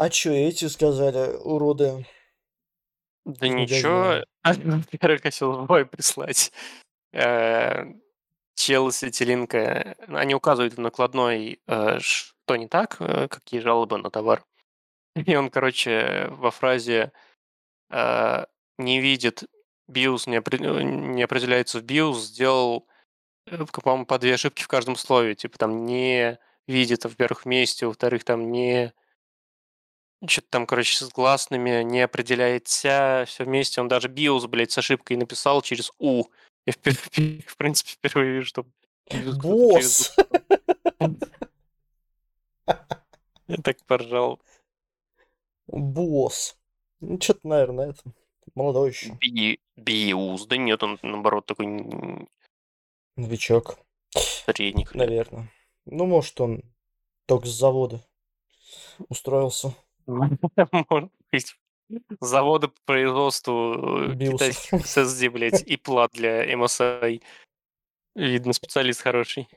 А чё эти сказали, уроды? Да Из ничего. магазина. Во-первых, хотел бой прислать. Э, Чел с Этилинка, они указывают в накладной, э, что не так, э, какие жалобы на товар. И он, короче, во фразе не видит BIOS, не, не определяется в BIOS, сделал, по-моему, по две ошибки в каждом слове. Типа там не видит, во-первых, вместе, во-вторых, там не... Что-то там, короче, с гласными не определяется все вместе. Он даже BIOS, блядь, с ошибкой написал через U. Я, впер- в принципе, впервые вижу, что Босс! Я так поржал. Босс. Ну, что-то, наверное, это молодой еще. Би- BIOS. Да нет, он, наоборот, такой Новичок, средних лет. наверное. Ну, может, он только с завода устроился. Может быть. Заводы по производству э, китайских SSD, блядь, и плат для MSI. Видно, специалист хороший.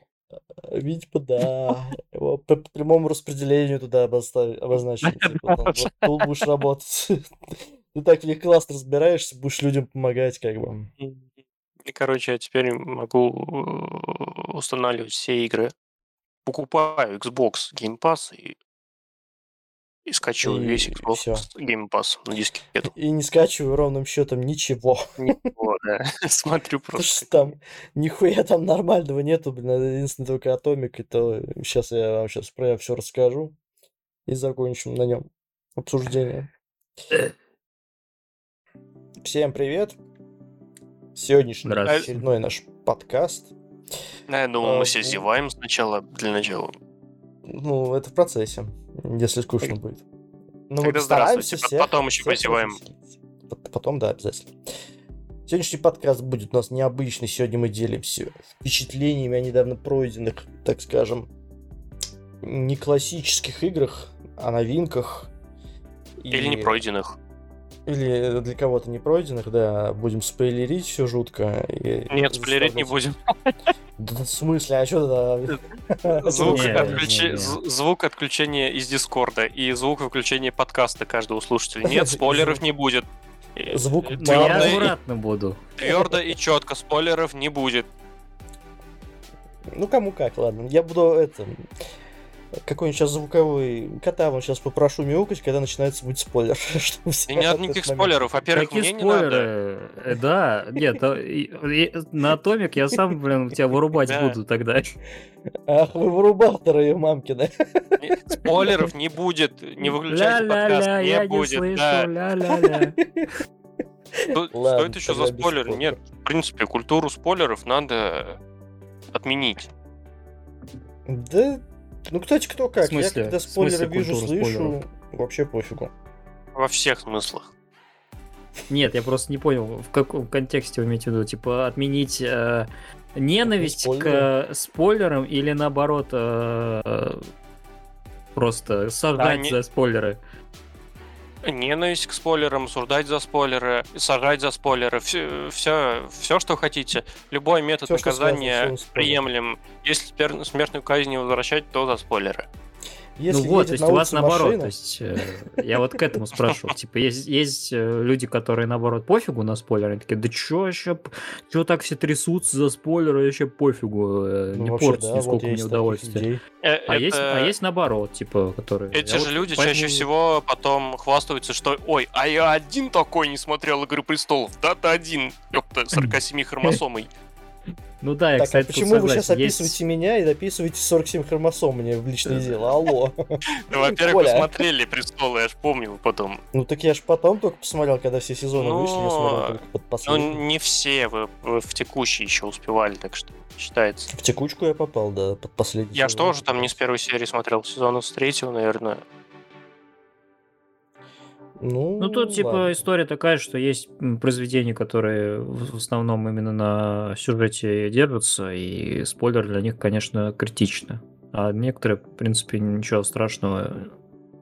Видимо, да. Его по прямому распределению туда обозначили. Типа, там, вот тут будешь работать. Ты так них классно разбираешься, будешь людям помогать, как бы. И, короче, я теперь могу э, устанавливать все игры. Покупаю Xbox Game Pass и, и скачиваю И весь Xbox. Game Pass на дискету. И не скачиваю ровным счетом ничего. Ничего, да. Смотрю Потому просто. что там нихуя там нормального нету, блин, единственное только Атомик, и то сейчас я вам сейчас про все расскажу и закончим на нем обсуждение. Всем привет! Сегодняшний очередной наш подкаст. Да, я думал, А, мы все ну. зеваем сначала, для начала. Ну, это в процессе, если скучно будет. Ну, мы Тогда постараемся здравствуйте, всех, потом еще позеваем. Потом, да, обязательно. Сегодняшний подкаст будет у нас необычный. Сегодня мы делимся впечатлениями о недавно пройденных, так скажем, не классических играх, а новинках. Или не И- пройденных. Или для кого-то не пройденных, да. Будем спойлерить все жутко. и Нет, спойлерить не будем. Да в смысле, а что тогда? Звук, Не, отключи- не, не. з- звук отключения из Дискорда и звук выключения подкаста каждого слушателя. Нет, спойлеров не будет. Звук мамы. Я Твердо и, аккуратно буду. твердо и четко, спойлеров не будет. Ну, кому как, ладно. Я буду это... Какой-нибудь сейчас звуковой кота вам сейчас попрошу мяукать, когда начинается будет спойлер. И не в никаких спойлеров. Во-первых, Какие мне не надо. спойлеры? Э, Да, нет, на Атомик я сам, блин, тебя вырубать буду тогда. Ах, вы вырубахтеры ее мамкины. Спойлеров не будет. Не выключайте подкаст. Не будет. ля-ля-ля. Что это еще за спойлеры? спойлеров. Нет, в принципе, культуру спойлеров надо отменить. Да, ну, кстати, кто как. В смысле? Я когда спойлеры вижу, слышу, спойлеров? вообще пофигу. Во всех смыслах. Нет, я просто не понял, в каком контексте вы имеете в виду. Типа отменить э, ненависть Спойлеры. к спойлерам или наоборот э, э, просто сажать не- за спойлеры. Ненависть к спойлерам, суждать за спойлеры, сажать за спойлеры, все, все, все что хотите. Любой метод что наказания связано приемлем. Если смертную казнь не возвращать, то за спойлеры. Если ну вот, то есть у вас улице наоборот, машина- то есть э, я вот к этому спрашивал. Типа, есть, есть э, люди, которые наоборот пофигу на спойлеры, они такие, да чё вообще, чё так все трясутся за спойлеры, вообще пофигу, э, Ну, не вообще, портите да, вот сколько есть мне удовольствия. Э, А, есть, это- а есть наоборот, типа, которые... Эти я же вот люди поэтому- чаще всего потом хвастаются, что ой, а я один такой не смотрел Игры престолов. Да-то один, ёпта, 47 хромосомой. Ну да, я, Так, кстати, а тут почему вы сейчас есть- описываете меня и дописываете 47 хромосом мне в личное дело? Алло. Ну, во-первых, смотрели престолы, я ж помню потом. Ну так я ж потом только посмотрел, когда все сезоны Ну, вышли, я смотрел только под Ну, не все вы, в текущий еще успевали, так что считается. В текучку я попал, да, под последний Я ж сезон. тоже там не с первой серии смотрел, сезона с третьего, наверное. Ну, Ну, тут, типа, ладно. история такая, что есть произведения, которые в основном именно на сюжете держатся, и спойлер для них, конечно, критично. А некоторые, в принципе, ничего страшного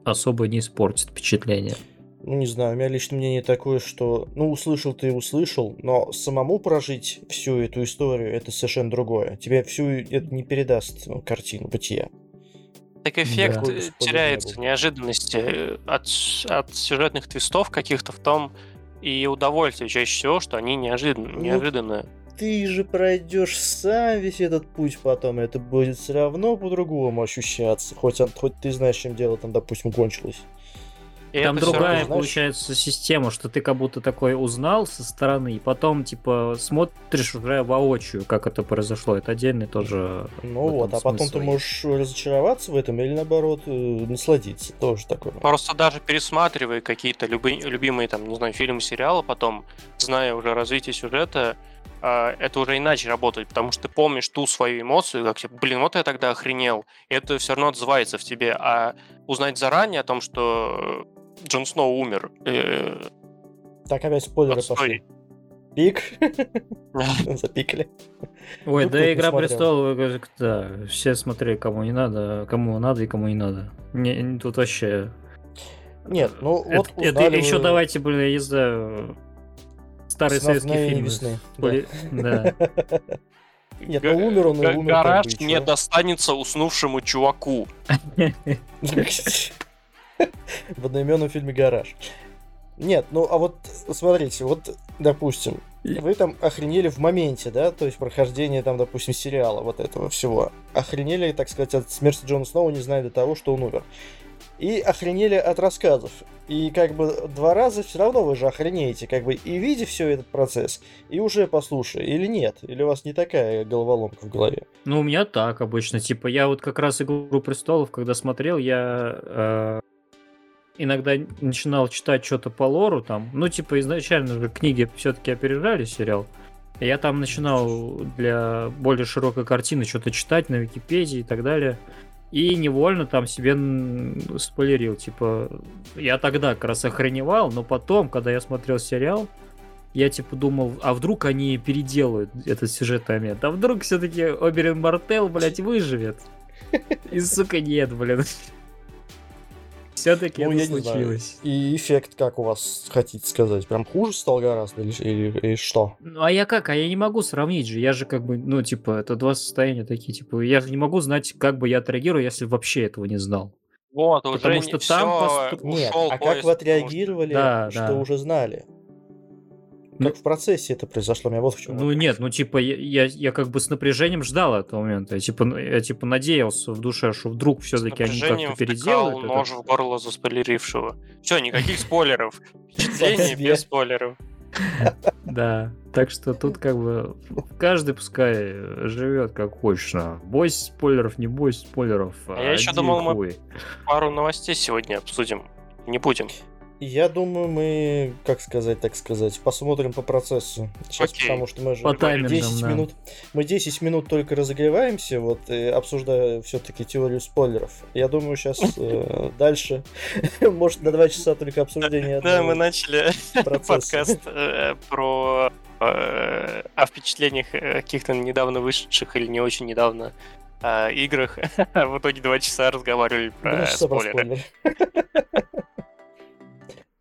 особо не испортит впечатление. Ну, не знаю, у меня лично мнение такое, что, ну, услышал ты услышал, но самому прожить всю эту историю, это совершенно другое. Тебе всю это не передаст ну, картину бытия. Так эффект э, не теряется, неожиданности э, от, от сюжетных твистов каких-то в том и удовольствие чаще всего, что они неожиданны, Ну, неожиданные. Ты же пройдешь сам весь этот путь потом, и это будет все равно по-другому ощущаться. Хоть, хоть ты знаешь, чем дело там, допустим, кончилось. И Там другая равно- знаешь- получается система, что ты как будто такой узнал со стороны, и потом типа смотришь уже воочию, как это произошло. Это отдельный тоже. Ну вот, а потом смысл ты можешь разочароваться в этом или наоборот э, насладиться. Тоже такое. Просто даже пересматривая какие-то люби- любимые, там, не знаю, фильмы, сериалы, потом, зная уже развитие сюжета, а, это уже иначе работает, потому что ты помнишь ту свою эмоцию, как типа, блин, вот я тогда охренел, и это все равно отзывается в тебе, а узнать заранее о том, что Джон Сноу умер, э, Так, опять спойлеры отстой. пошли. Пик. Запикали. Ой, Ну, да Игра престолов, э, да, все смотрели, кому не надо, кому надо и кому не надо. Не, тут вообще. Нет, ну это, вот это еще давайте, блин, я не знаю, старые «Весна советские фильмы. весны». Споли- Да. Нет, ну умер он и умер. гараж не достанется уснувшему чуваку. В одноименном фильме «Гараж». Нет, ну а вот смотрите, вот, допустим, вы там охренели в моменте, да, то есть прохождение там, допустим, сериала вот этого всего. Охренели, так сказать, от смерти Джона Сноу, не зная до того, что он умер. И охренели от рассказов. И как бы два раза все равно вы же охренеете, как бы и видя все этот процесс, и уже послушай, или нет, или у вас не такая головоломка в голове. Ну, у меня так обычно. Типа, я вот как раз «Игру престолов», когда смотрел, я э, иногда начинал читать что-то по лору там. Ну, типа, изначально же книги все-таки опережали сериал. Я там начинал для более широкой картины что-то читать на Википедии и так далее. И невольно там себе спойлерил. Типа, я тогда как раз охреневал, но потом, когда я смотрел сериал, я типа думал, а вдруг они переделают этот сюжетный момент? А вдруг все-таки Оберин Мартел, блядь, выживет? И, сука, нет, блин. Все-таки Ну, это случилось. И эффект, как у вас хотите сказать, прям хуже стал гораздо или, или- или что? Ну, а я как? А я не могу сравнить же. Я же как бы, ну, типа, это два состояния такие, типа, я же не могу знать, как бы я отреагирую, если вообще этого не знал. Вот, Потому уже что не там поступ- Нет, а как вы отреагировали, Да, что да. уже знали? Ну- Как в процессе это произошло? У меня вот в чем Ну нет, ну типа я, я, я как бы с напряжением ждал этого момента. Я типа, я типа надеялся в душе, что вдруг все-таки они напряжением как-то переделают. это. нож в горло заспойлерившего. Все, никаких спойлеров. Впечатление без спойлеров. Да. Так что тут как бы каждый пускай живет как хочет. а. Бойся спойлеров, не бойся спойлеров. А я ещё один думал, мы-. Пару новостей сегодня обсудим. Не будем. Я думаю, мы, как сказать, так сказать, посмотрим по процессу. Сейчас, Окей. потому что мы же По таймингам, 10 да. минут, мы 10 минут только разогреваемся, вот, и обсуждая все-таки теорию спойлеров. Я думаю, сейчас дальше, может, на 2 часа только обсуждение Да, мы начали подкаст э, про э, о впечатлениях э, каких-то недавно вышедших или не очень недавно э, играх. А в итоге два часа разговаривали про спойлеры.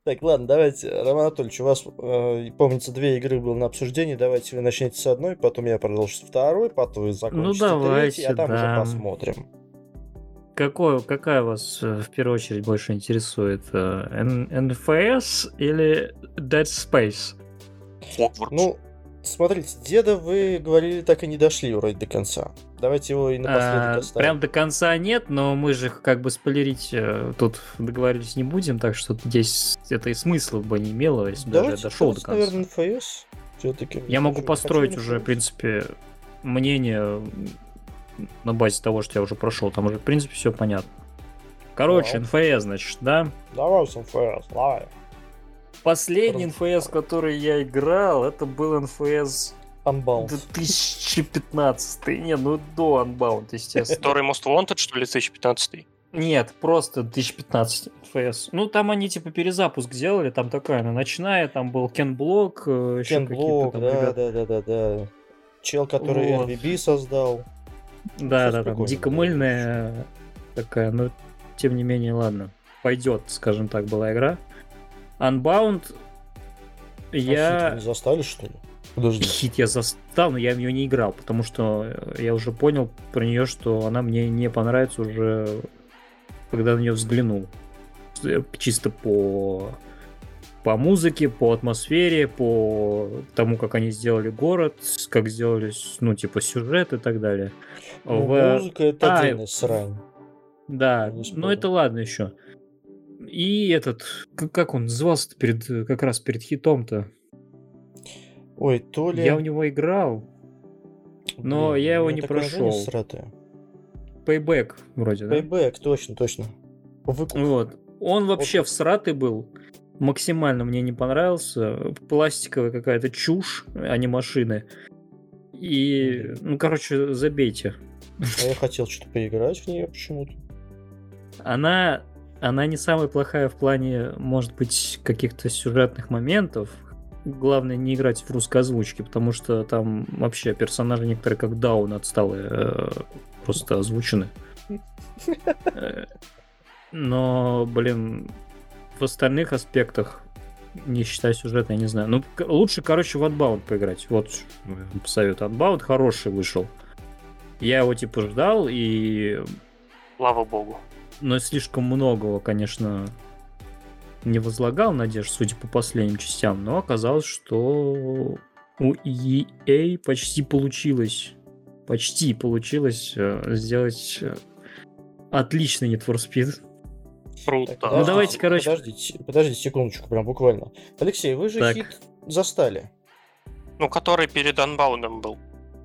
Так, ладно, давайте, Роман Анатольевич, у вас, э, помнится, две игры было на обсуждении, давайте вы начнете с одной, потом я продолжу с второй, потом вы закончите давайте, третьей, а там уже да. посмотрим. Какое, какая вас э, в первую очередь больше интересует? э, Н- NFS или Dead Space? Хогвартс. Ну, смотрите, деда вы говорили, так и не дошли вроде до конца. Давайте его и напоследок А, оставим. Прям до конца нет, но мы же как бы спойлерить э, тут договорились не будем, так что здесь это и смысла бы не имело, если бы даже дошел до конца. наверное. Все-таки. Я могу построить уже, в принципе, мнение на базе того, что я уже прошел. Там уже, в принципе, все понятно. Короче, Ну. НФС, значит, да? Давай с НФС, давай. Последний НФС, который я играл, это был НФС Unbound. 2015. Не, ну до Unbound, естественно. Который Most Wanted, что ли, 2015? Нет, просто 2015 ФС. Ну, там они типа перезапуск сделали, там такая она ночная, там был Кен Блок, еще Кен какие-то Блок, там да, ребята. да, да, да, да. Чел, который Вот. RVB создал. Да, Всё да, там дико мыльная такая, но тем не менее, ладно. Пойдет, скажем так, была игра. Unbound А хит я... вы не застали, что ли? Подожди. Хит я застал, но я в нее не играл, потому что я уже понял про нее, что она мне не понравится уже когда на нее взглянул. Чисто по по музыке, по атмосфере, по тому, как они сделали город, как сделали, ну, типа, сюжет и так далее. Ну, В- Музыка это а, отдельная срань. Да, но спорю. это ладно еще. И этот, как он назывался перед, э, как раз перед хитом-то? Ой, то ли... Я в него играл. но Блин, я его не прошел. Payback вроде, да? Payback, точно, точно. Выкуп. Вот. Он вообще всратый был. Максимально мне не понравился. Пластиковая какая-то чушь, а не машины. И, ну, короче, забейте. А я хотел что-то поиграть в нее почему-то. Она, она не самая плохая в плане, может быть, каких-то сюжетных моментов. Главное не играть в русской озвучке, потому что там вообще персонажи некоторые как даун отсталые э, просто озвучены. Э, Но, блин, в остальных аспектах, не считая сюжета, я не знаю. Ну, лучше, короче, в Unbound поиграть. Вот советую. Unbound хороший вышел. Я его типа ждал, и Слава богу. Но слишком многого, конечно, не возлагал надежд, судя по последним частям, но оказалось, что у EA почти получилось, почти получилось э, сделать э, отличный Need for Speed. Круто. Так, Ну, давайте, короче- Подождите, подождите секундочку, прям буквально. Алексей, вы же Так. хит застали. Ну, который перед анбаундом был.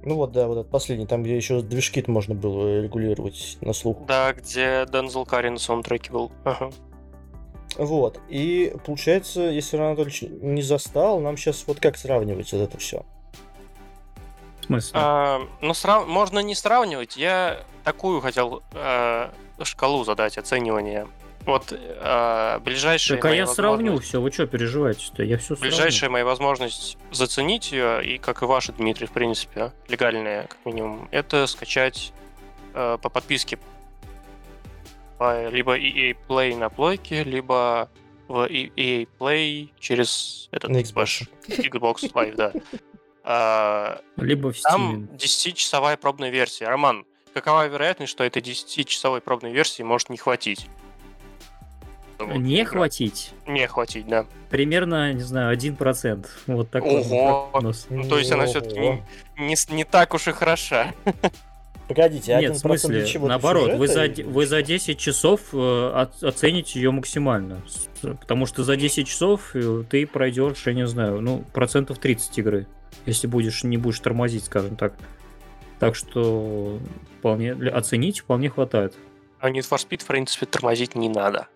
Ну вот, да, вот этот последний, там, где еще движки можно было регулировать на слух. Да, где Дензел Карри на саундтреке был. Ага. Вот. И получается, если Иван Анатольевич не застал, нам сейчас вот как сравнивать вот это все. В смысле? А, ну, срав- можно не сравнивать. Я такую хотел э, шкалу задать оценивания. Вот э, ближайшие так а я сравню все, вы что переживаете-то? Я все сравню. Ближайшая моя возможность заценить ее, и как и ваша, Дмитрий, в принципе, легальная, как минимум, это скачать э, по подписке по- либо EA Play на плойке, либо в EA Play через этот На Xbox. Xbox Live, да. А, Либо в Там Steam. 10-часовая пробная версия. Роман, какова вероятность, что этой 10-часовой пробной версии может не хватить? Вот, Не игра. хватить. Не хватить, да. Примерно, не знаю, 1%. Вот такой Ого! прогноз. Ну, то есть она все-таки не, не, не так уж и хороша. Погодите, Нет, 1% в смысле, для чего? Наоборот, вы за, вы за 10 часов э, оцените ее максимально. Потому что за 10 часов э, ты пройдешь, я не знаю, ну, процентов 30 игры. Если будешь, не будешь тормозить, скажем так. Так что вполне, оценить вполне хватает. А Need for Speed, в принципе, тормозить не надо.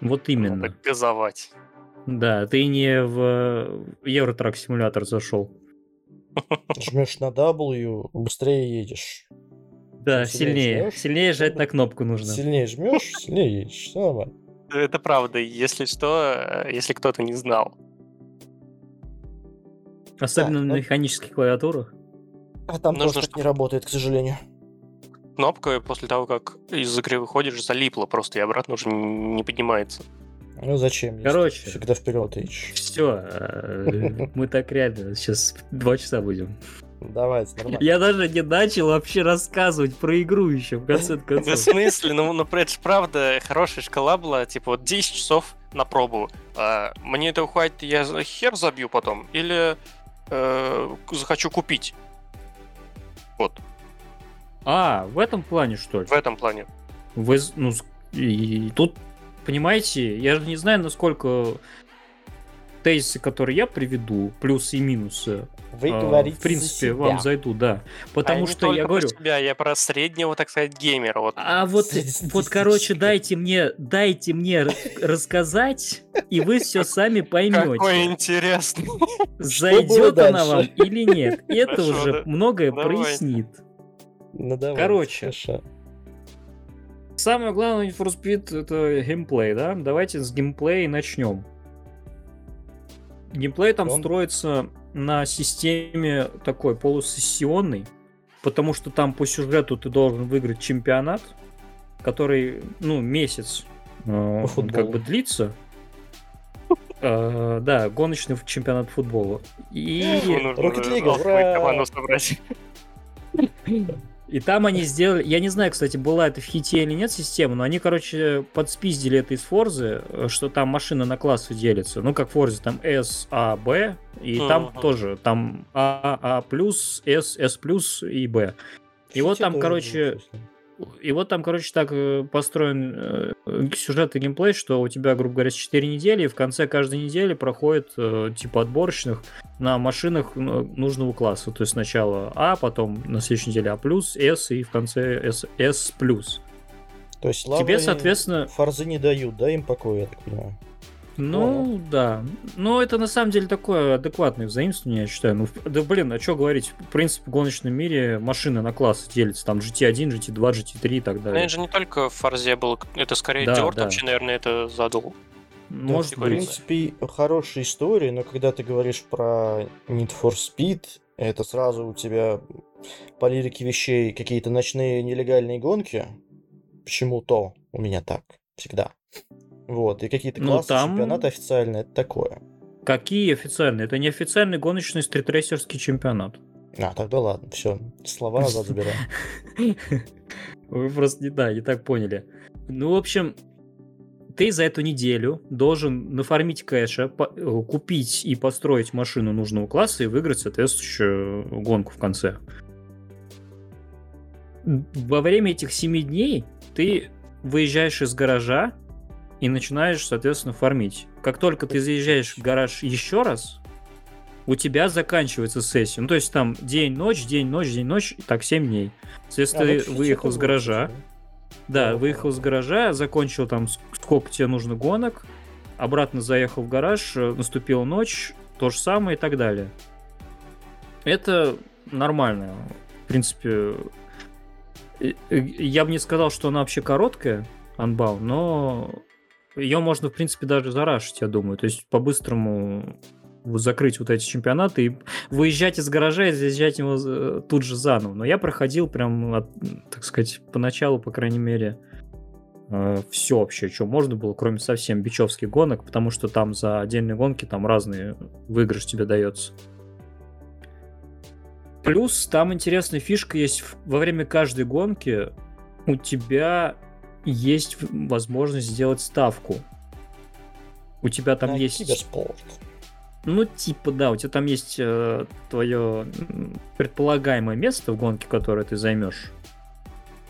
Вот именно. Надо газовать. Да, ты не в Евротрак симулятор зашел. Жмешь на W, быстрее едешь. Да, Сильнее сильнее. жмёшь, Сильнее жать чтобы- на кнопку нужно. Сильнее жмешь, сильнее едешь. Все нормально. Это правда, если что, э, если кто-то не знал. Особенно Так, на ну- механических клавиатурах. А там Нужно, тоже так не работает, к сожалению. Кнопка после того, как из игры выходишь, залипла просто и обратно уже не поднимается. Ну зачем? Короче. Всегда вперед едешь. Все, мы так реально сейчас два часа будем. Давайте, нормально. Я даже не начал вообще рассказывать про игру еще в конце Да в концов. смысле? Ну, ну, это правда, хорошая шкала была, типа, вот 10 часов на пробу. А, мне этого хватит, я хер забью потом? Или э, захочу купить? Вот, А, в этом плане что ли? в этом плане. Вы, ну, с- и тут, понимаете, я же не знаю, насколько тезисы, которые я приведу, плюсы и минусы, Вы э, говорите в принципе, за вам себя. зайдут, да. Потому А что я говорю, про себя, я про среднего, так сказать, геймера. Вот. А вот, вот, короче, дайте мне, дайте мне рассказать, и вы все сами Какой поймете, интересный. зайдет она вам или нет. Это уже многое Давайте. прояснит. Ну, давайте, Короче. хорошо. Самое главное в Need for Speed это геймплей, да? Давайте с геймплея начнем. Геймплей там Он- строится на системе такой полусессионной, потому что там по сюжету ты должен выиграть чемпионат, который, ну, месяц э, как бы длится. Э, Да, гоночный чемпионат футбола. И Нужно Rocket League, алфавит ура! И там они сделали, я не знаю, кстати, была это в хите или нет система, но они, короче, подспиздили это из Форзы, что там машина на классы делится. Ну, как в Форзе, там S, A, B, и uh-huh. там тоже, там A, A+, S, S+, и B. И вот там, короче, и вот там, короче, так э, построен э, сюжет и геймплей, что у тебя, грубо говоря, 4 недели, и в конце каждой недели проходит э, типа отборочных на машинах ну, нужного класса. То есть сначала А, потом на следующей неделе А+, С и в конце S+. То есть тебе, соответственно... Форзы не дают, да, им покоя, я так понимаю? Ну, Ладно. да. Но это на самом деле такое адекватное взаимствование, я считаю. Ну, да блин, а что говорить? В принципе, в гоночном мире машины на классы делятся. Там GT1, GT2, GT3 и так далее. это же не только в Форзе был. Это скорее да, Дёрт да. вообще, наверное, это задул. Может да, быть. В принципе, хорошая история, но когда ты говоришь про Need for Speed, это сразу у тебя по лирике вещей какие-то ночные нелегальные гонки. Почему-то у меня так всегда. Вот, и какие-то ну, классы, там... чемпионаты официальные, это такое. Какие официальные? Это не официальный гоночный стритрейсерский чемпионат. А, тогда ладно, все, слова назад забираем. Вы просто не, да, не так поняли. Ну, в общем, ты за эту неделю должен нафармить кэша, э, купить и построить машину нужного класса и выиграть соответствующую гонку в конце. Во время этих семи дней ты выезжаешь из гаража, и начинаешь, соответственно, фармить. Как только ты заезжаешь в гараж еще раз, у тебя заканчивается сессия. Ну, то есть там день-ночь, день-ночь, день-ночь, так 7 дней. Соответственно, а, ты выехал из гаража. Лучше, да? да, выехал из гаража, закончил там, сколько тебе нужно гонок, обратно заехал в гараж, э, наступила ночь, то же самое и так далее. Это нормально. В принципе, я бы не сказал, что она вообще короткая, анбал, но ее можно, в принципе, даже зарашить, я думаю. То есть по-быстрому закрыть вот эти чемпионаты и выезжать из гаража и заезжать его э, тут же заново. Но я проходил прям, от, так сказать, поначалу, по крайней мере, э, все вообще, что можно было, кроме совсем бичевских гонок, потому что там за отдельные гонки там разные выигрыш тебе дается. Плюс там интересная фишка есть во время каждой гонки у тебя есть возможность сделать ставку. У тебя там На есть... Киберспорт. Ну, типа, да, у тебя там есть э, твое предполагаемое место в гонке, которое ты займешь.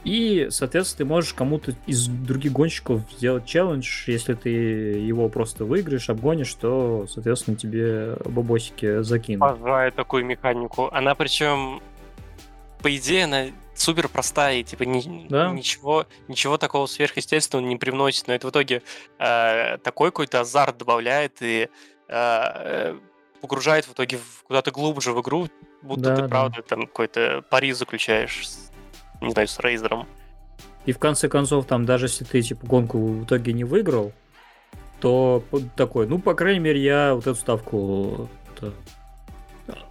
И, соответственно, ты можешь кому-то из других гонщиков сделать челлендж. Если ты его просто выиграешь, обгонишь, то, соответственно, тебе бабосики закинут. Обожаю такую механику. Она причем, по идее, она супер простая и типа ни, да? ничего, ничего такого сверхъестественного не привносит, но это в итоге э, такой какой-то азарт добавляет и э, погружает в итоге куда-то глубже в игру, будто да, ты да. правда там какой-то пари заключаешь, с, не знаю, с рейзером. И в конце концов, там, даже если ты типа гонку в итоге не выиграл, то такой, ну, по крайней мере, я вот эту ставку это,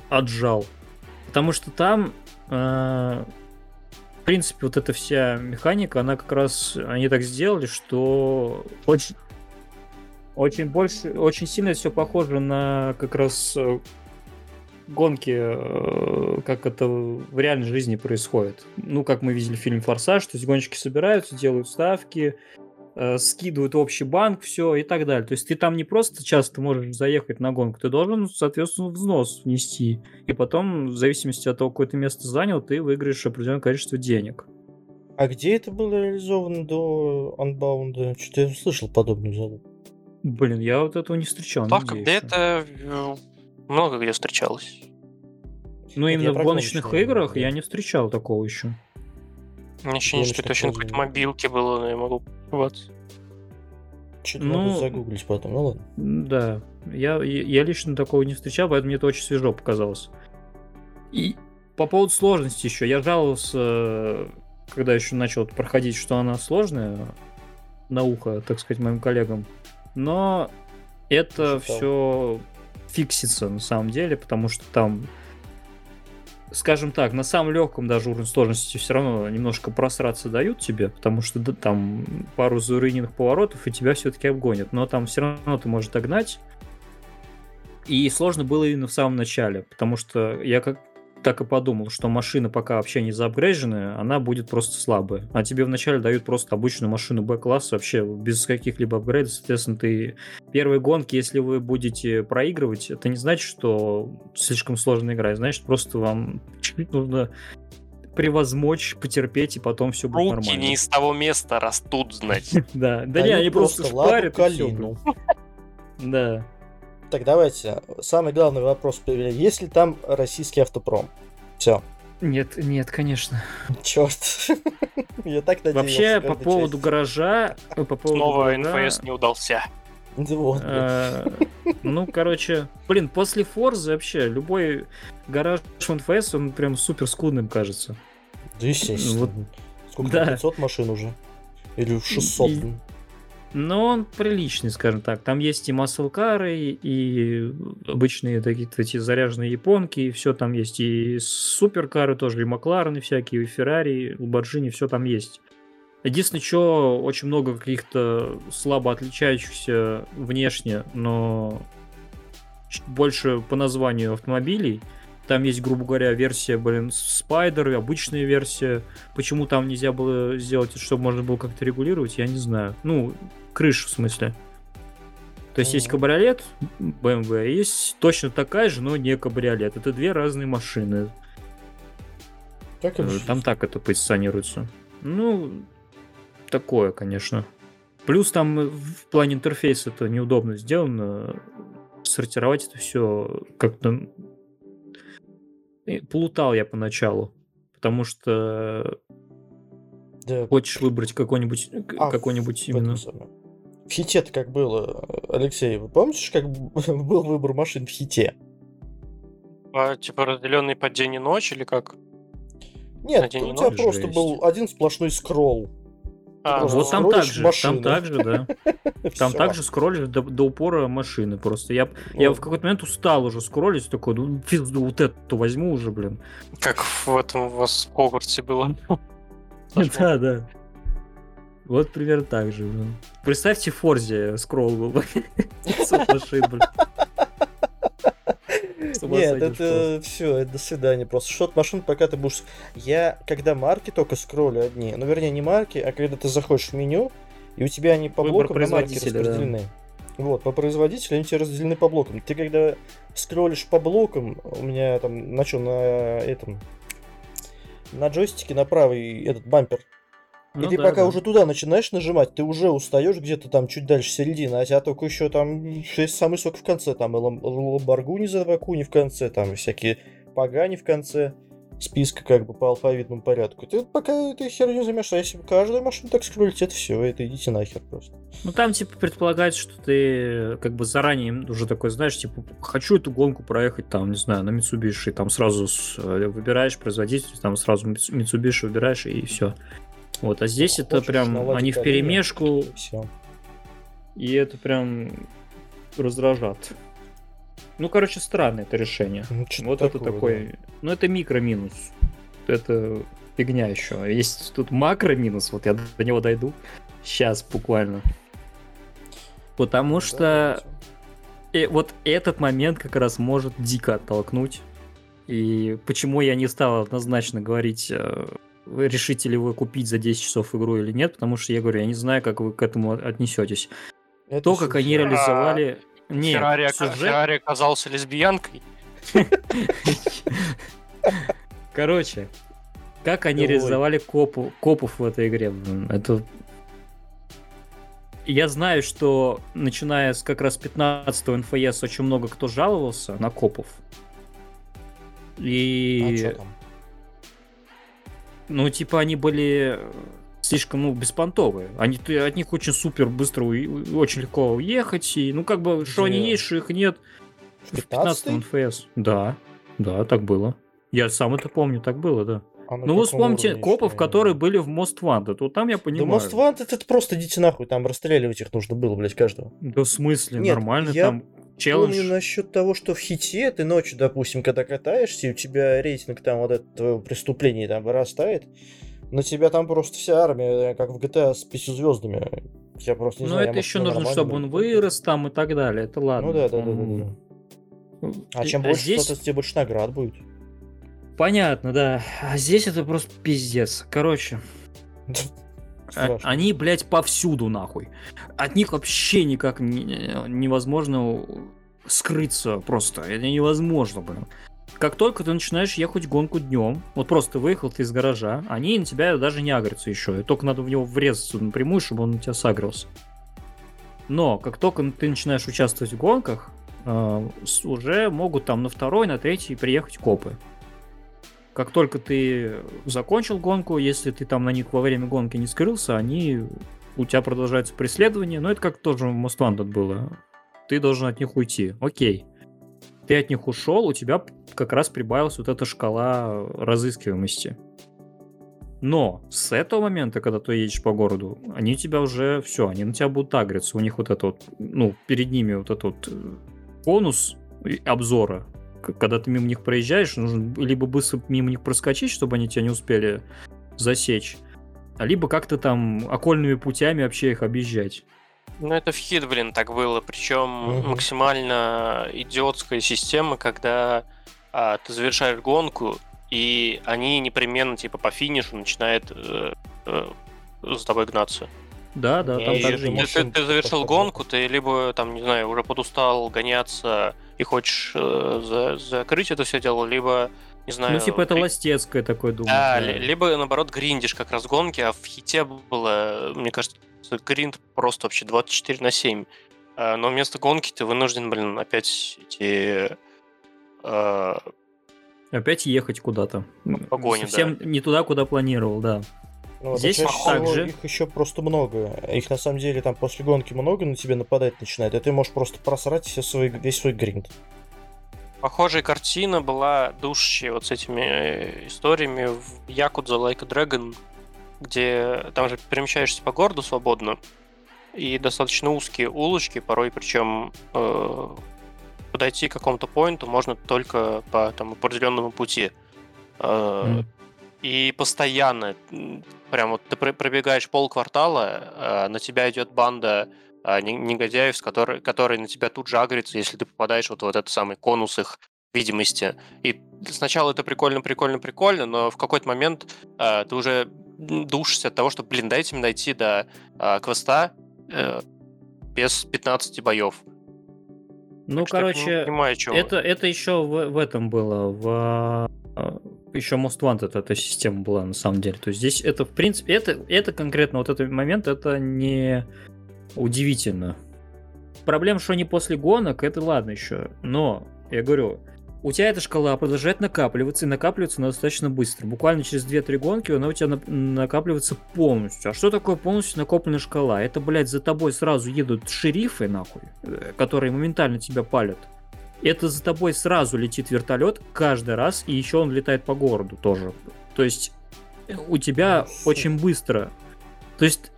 отжал. Потому что там э, принципе, вот эта вся механика, она как раз, они так сделали, что очень, очень больше, очень сильно все похоже на как раз э, гонки, э, как это в реальной жизни происходит. Ну, как мы видели в фильме «Форсаж», то есть гонщики собираются, делают ставки, э, скидывают общий банк, все и так далее. То есть ты там не просто часто можешь заехать на гонку, ты должен, соответственно, взнос внести. И потом, в зависимости от того, какое ты место занял, ты выиграешь определенное количество денег. А где это было реализовано до Unbound? Что-то я слышал подобную залог. Блин, я вот этого не встречал. Так, где-то э, много где встречалось. Ну, именно в гоночных играх я не встречал такого еще. Мне ощущение, что это очень на какой-то мобилке было, но я могу ошибаться. Что-то ну, надо загуглить потом, ну ладно. Да, я, я лично такого не встречал, поэтому мне это очень свежо показалось. И по поводу сложности еще, я жаловался, когда еще начал проходить, что она сложная, на ухо, так сказать, моим коллегам. Но это все фиксится на самом деле, потому что там скажем так, на самом легком даже уровне сложности все равно немножко просраться дают тебе, потому что да, там пару заурыненных поворотов и тебя все-таки обгонят. Но там все равно ты можешь догнать. И сложно было именно в самом начале, потому что я как так и подумал, что машина пока вообще не заапгрейженная, она будет просто слабая. А тебе вначале дают просто обычную машину Б-класса, вообще без каких-либо апгрейдов. Соответственно, ты первые гонки, если вы будете проигрывать, это не значит, что слишком сложная игра. Значит, просто вам чуть-чуть нужно превозмочь, потерпеть, и потом все будет Руки нормально. не из того места растут, значит. Да, да не, они просто шпарят. Да. Так, давайте. Самый главный вопрос. Есть ли там российский автопром? Все. Нет, нет, конечно. Черт. Я так надеялся. Вообще, по поводу части. гаража, по поводу Снова гаража, НФС не удался. Вот, э, ну, короче, блин, после Форзы вообще любой гараж в НФС, он прям супер скудным кажется. Да, естественно. вот, Сколько да. там, 500 машин уже? Или 600? И-? Но он приличный, скажем так. Там есть и маслкары, и обычные такие эти заряженные японки, и все там есть. И суперкары тоже, и Макларены всякие, и Феррари, и Ламборджини, все там есть. Единственное, что очень много каких-то слабо отличающихся внешне, но больше по названию автомобилей. Там есть, грубо говоря, версия, блин, Spider, обычная версия. Почему там нельзя было сделать, чтобы можно было как-то регулировать, я не знаю. Ну, крышу в смысле. То есть есть кабриолет BMW, и есть точно такая же, но не кабриолет. Это две разные машины. Так и Э. Там так это позиционируется. Ну, такое, конечно. Плюс там э, в плане интерфейса это неудобно сделано. Сортировать это все как-то... Плутал я поначалу. Потому что Да, хочешь выбрать какой-нибудь А, какой-нибудь в именно... В хите-то как было, Алексей, вы помните, как был выбор машин в хите? А, типа разделенный под день и ночь или как? Нет, у тебя ноль? просто Жесть. был один сплошной скролл. А, Вот там скроллишь так же, машины. там так же, да. Там также скроллишь до, до упора машины просто. Я, я Ну, в какой-то момент устал уже скроллить, такой, ну, пизду, вот эту возьму уже, блин. как в этом у вас в Хогвартсе было. Да, да. Вот примерно так же. блин. Представьте Форзе скролл был. бы. 500 машин, блин. С ума Нет, сойдешь это все, это до свидания. Просто шот машин, пока ты будешь... Я, когда марки только скроллю одни, ну, вернее, не марки, а когда ты заходишь в меню, и у тебя они по Выбор блокам на марки производителя, да. распределены. Вот, по производителю они у тебя разделены по блокам. Ты когда скроллишь по блокам, у меня там, на чем, на этом... На джойстике на правый этот бампер. Ну и ты да, пока да. уже туда начинаешь нажимать, ты уже устаешь где-то там чуть дальше середины, а тебя только еще там есть самый сок в конце, там и Лам- Ламборгуни за Вакуни в конце, там и всякие Пагани в конце списка как бы по алфавитному порядку. Ты пока этой херню займешься, а если бы каждая машина так скроллить, это все, это идите нахер просто. Ну там типа предполагается, что ты как бы заранее уже такой, знаешь, типа, хочу эту гонку проехать там, не знаю, на Mitsubishi, там сразу с- э, выбираешь производитель, там сразу Митс- Mitsubishi выбираешь и все. Вот, а здесь это Хочешь прям, наладить они в перемешку, Все. и это прям раздражат. Ну, короче, странное это решение. Вот это такой, ну это микро-минус. Это фигня еще. Есть тут макро-минус, вот я до него дойду. Сейчас буквально. Потому что и вот этот момент как раз может дико оттолкнуть. И почему я не стал однозначно говорить, э, решите ли вы купить за 10 часов игру или нет, потому что я говорю, я не знаю, как вы к этому отнесетесь. То, как они реализовали... Нет, Феррари, сюжет- Феррари оказался лесбиянкой. Короче, как они Ой. реализовали копу, копов в этой игре, это... Я знаю, что начиная с как раз 15 НФС очень много кто жаловался на копов. А И, там? Ну, типа, они были слишком, ну, беспонтовые. Они, от них очень супер быстро, очень легко уехать. И, ну, как бы, что они есть, что их нет. В В 15 15 НФС. Да, да, так было. Я сам это помню, так было, да. А Ну вы вспомните уровне копов, которые были в Most Wanted. Вот там я Да понимаю. Most Wanted это просто идите нахуй, там расстреливать их нужно было, блядь, каждого. Да в смысле, Нет, нормально я там челлендж. Помню насчет того, что в хите ты ночью, допустим, когда катаешься, и у тебя рейтинг там вот это твоего преступления там вырастает, на тебя там просто вся армия, как в GTA с пятью звездами. Я просто не Но знаю. это я, может, еще нужно, чтобы он вырос там и так далее. Это ладно. Ну да, да, да, да, да. А чем И- больше, здесь, тем больше наград будет. Понятно, да. А здесь это просто пиздец. Короче, а- Страшно. они, блядь, повсюду нахуй. От них вообще никак не- невозможно скрыться просто. Это невозможно, блин. Как только ты начинаешь ехать гонку днем, вот просто выехал ты из гаража, они на тебя даже не агрятся еще. И только надо в него врезаться напрямую, чтобы он на тебя сагрился. Но как только ты начинаешь участвовать в гонках, э, уже могут там на второй, на третий приехать копы. Как только ты закончил гонку, если ты там на них во время гонки не скрылся, они у тебя продолжается преследование, но это как тоже в Wanted было. Ты должен от них уйти. Окей. Ты от них ушел, у тебя как раз прибавилась вот эта шкала разыскиваемости. Но с этого момента, когда ты едешь по городу, они тебя уже все, они на тебя будут агриться. У них вот это вот, ну, перед ними вот этот вот конус обзора. Когда ты мимо них проезжаешь, нужно либо быстро мимо них проскочить, чтобы они тебя не успели засечь, а либо как-то там окольными путями вообще их объезжать. Ну, это в хит, блин, так было. Причем Мгм. максимально идиотская система, когда а, ты завершаешь гонку, и они непременно, типа, по финишу начинают э, э, за тобой гнаться. Да, да, там езжу также Ты, ты- завершил гонку, ты либо, там, не знаю, уже подустал гоняться и хочешь э, за- закрыть это все дело, либо, не знаю... Ну, типа это при- ластецкое такое, думаю. Да, да. ли- либо наоборот гриндишь как раз гонки, а в хите было, мне кажется, гринд просто вообще 24 на 7. А, Но вместо гонки ты вынужден, блин, опять эти... э, Опять ехать куда-то. погоне, Совсем не туда, куда планировал, да. Ну, Здесь чаще так всего же. Их еще просто много. Их на самом деле там после гонки много на тебя нападать начинает, и ты можешь просто просрать все свой, весь свой гринд. Похожая картина была душащая вот с этими э, историями в Якудза Like a Dragon, где там же перемещаешься по городу свободно, и достаточно узкие улочки, порой причем э, подойти к какому-то поинту можно только по там, определенному пути. Э, Мгм. И постоянно, прям вот ты пр- пробегаешь полквартала, а на тебя идет банда не- негодяев, с которой, которые на тебя тут же агрятся, если ты попадаешь вот в этот самый конус их видимости. И сначала это прикольно, прикольно, прикольно, но в какой-то момент а, ты уже душишься от того, что, блин, дайте мне дойти до квеста э, без 15 боев. Ну, Так что короче, понимаю, чё вы. это, это еще в, в этом было, в еще Most Wanted эта система была на самом деле. То есть здесь это, в принципе, это, это конкретно вот этот момент, это не удивительно. Проблема, что они после гонок, это ладно еще. Но, я говорю, у тебя эта шкала продолжает накапливаться, и накапливается она достаточно быстро. Буквально через 2-3 гонки она у тебя на- накапливается полностью. А что такое полностью накопленная шкала? Это, блядь, за тобой сразу едут шерифы, нахуй, э, которые моментально тебя палят. Это за тобой сразу летит вертолет каждый раз, и еще он летает по городу тоже. То есть э, у тебя очень быстро. То есть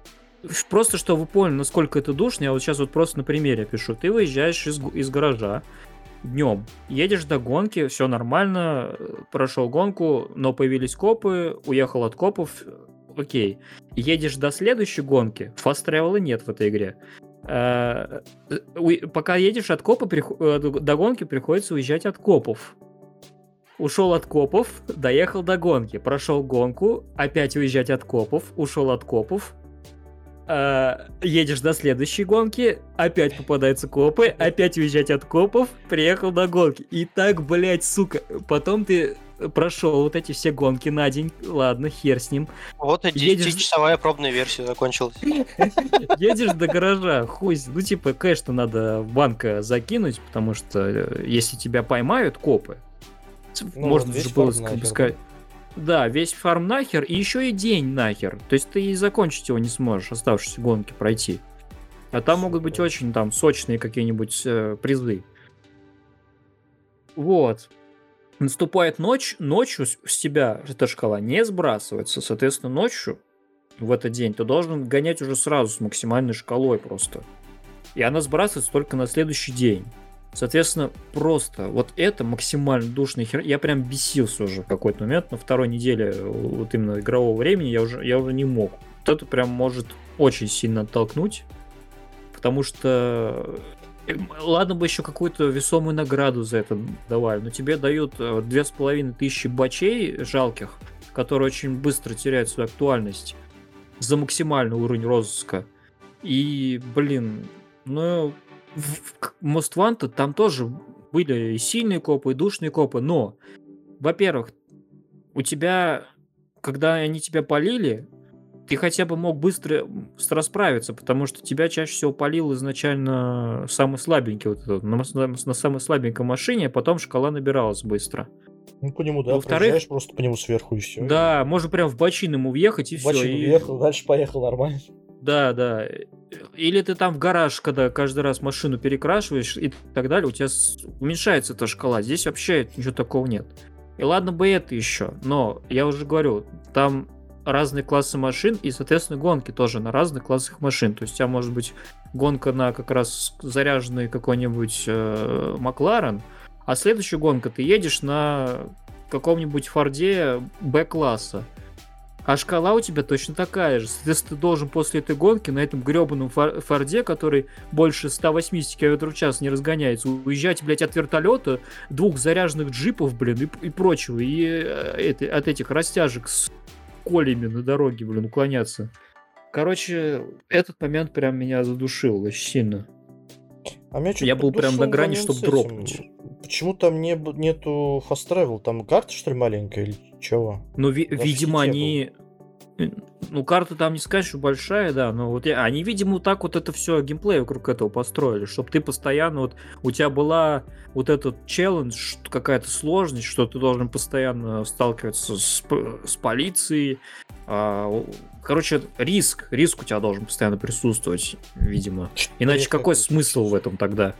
просто, что вы поняли, насколько это душно, я вот сейчас вот просто на примере пишу. Ты выезжаешь из, из гаража днем, едешь до гонки, все нормально, э, прошел гонку, но появились копы, уехал от копов, э, окей. Едешь до следующей гонки, фаст тревела нет в этой игре. Э, э, Пока едешь от копа, э, до гонки приходится уезжать от копов. Ушел от копов, доехал до гонки, прошел гонку, опять уезжать от копов, ушел от копов, едешь до следующей гонки, опять попадаются копы, опять уезжать от копов, приехал до гонки. И так, блядь, сука, потом ты прошел вот эти все гонки на день, ладно, хер с ним. Вот и едешь- 10-часовая пробная версия закончилась. Едешь до гаража, хуй, ну типа кэш-то надо в банк э, закинуть, потому что э, если тебя поймают копы, Ну, можно же было сказать. Да, весь фарм нахер, и еще и день нахер. То есть ты и закончить его не сможешь, оставшиеся гонки пройти. А там могут быть очень там сочные какие-нибудь э, призы. Вот. Наступает ночь, ночью с тебя эта шкала не сбрасывается. Соответственно, ночью в этот день ты должен гонять уже сразу с максимальной шкалой просто. И она сбрасывается только на следующий день. Соответственно, просто вот это максимально душный хер. Я прям бесился уже в какой-то момент. На второй неделе э, вот именно игрового времени я уже, я уже не мог. Вот это прям может очень сильно оттолкнуть. Потому что ладно бы еще какую-то весомую награду за это давали, но тебе дают э, две с половиной тысячи бачей жалких, которые очень быстро теряют свою актуальность за максимальный уровень розыска. И, блин, ну, в Most Wanted там тоже были и сильные копы, и душные копы, но, во-первых, у тебя, когда они тебя полили, ты хотя бы мог быстро расправиться, потому что тебя чаще всего полил изначально самый слабенький, вот этот, на, на, самой слабенькой машине, а потом шкала набиралась быстро. Ну, по нему, да, Во-вторых, просто по нему сверху и все. Да, можно прям в бочин ему въехать и все. Бочин и... въехал, дальше поехал нормально. Да, да. Или ты там в гараж, когда каждый раз машину перекрашиваешь и так далее, у тебя уменьшается эта шкала. Здесь вообще ничего такого нет. И ладно бы это еще, но я уже говорю, там разные классы машин и, соответственно, гонки тоже на разных классах машин. То есть у тебя может быть гонка на как раз заряженный какой-нибудь э, Макларен, а следующая гонка ты едешь на каком-нибудь Форде Б-класса. А шкала у тебя точно такая же. Соответственно, ты должен после этой гонки на этом гребаном Форде, который больше 180 км в час не разгоняется, уезжать, блядь, от вертолета, двух заряженных джипов, блин, и, и прочего, и э, это, от этих растяжек с колями на дороге, блин, уклоняться. Короче, этот момент прям меня задушил очень сильно. А меня Я был прям на грани, чтобы дропнуть. Почему там не, нету fast travel? Там карта, что ли, маленькая или чего? Ну, ви- видимо, они... Ну, карта там не сказать, что большая, да, но вот я... они, видимо, вот так вот это все геймплей вокруг этого построили, чтобы ты постоянно вот у тебя была вот этот челлендж, какая-то сложность, что ты должен постоянно сталкиваться с, с полицией. А, короче, риск, риск у тебя должен постоянно присутствовать, видимо. Иначе какой смысл в этом тогда?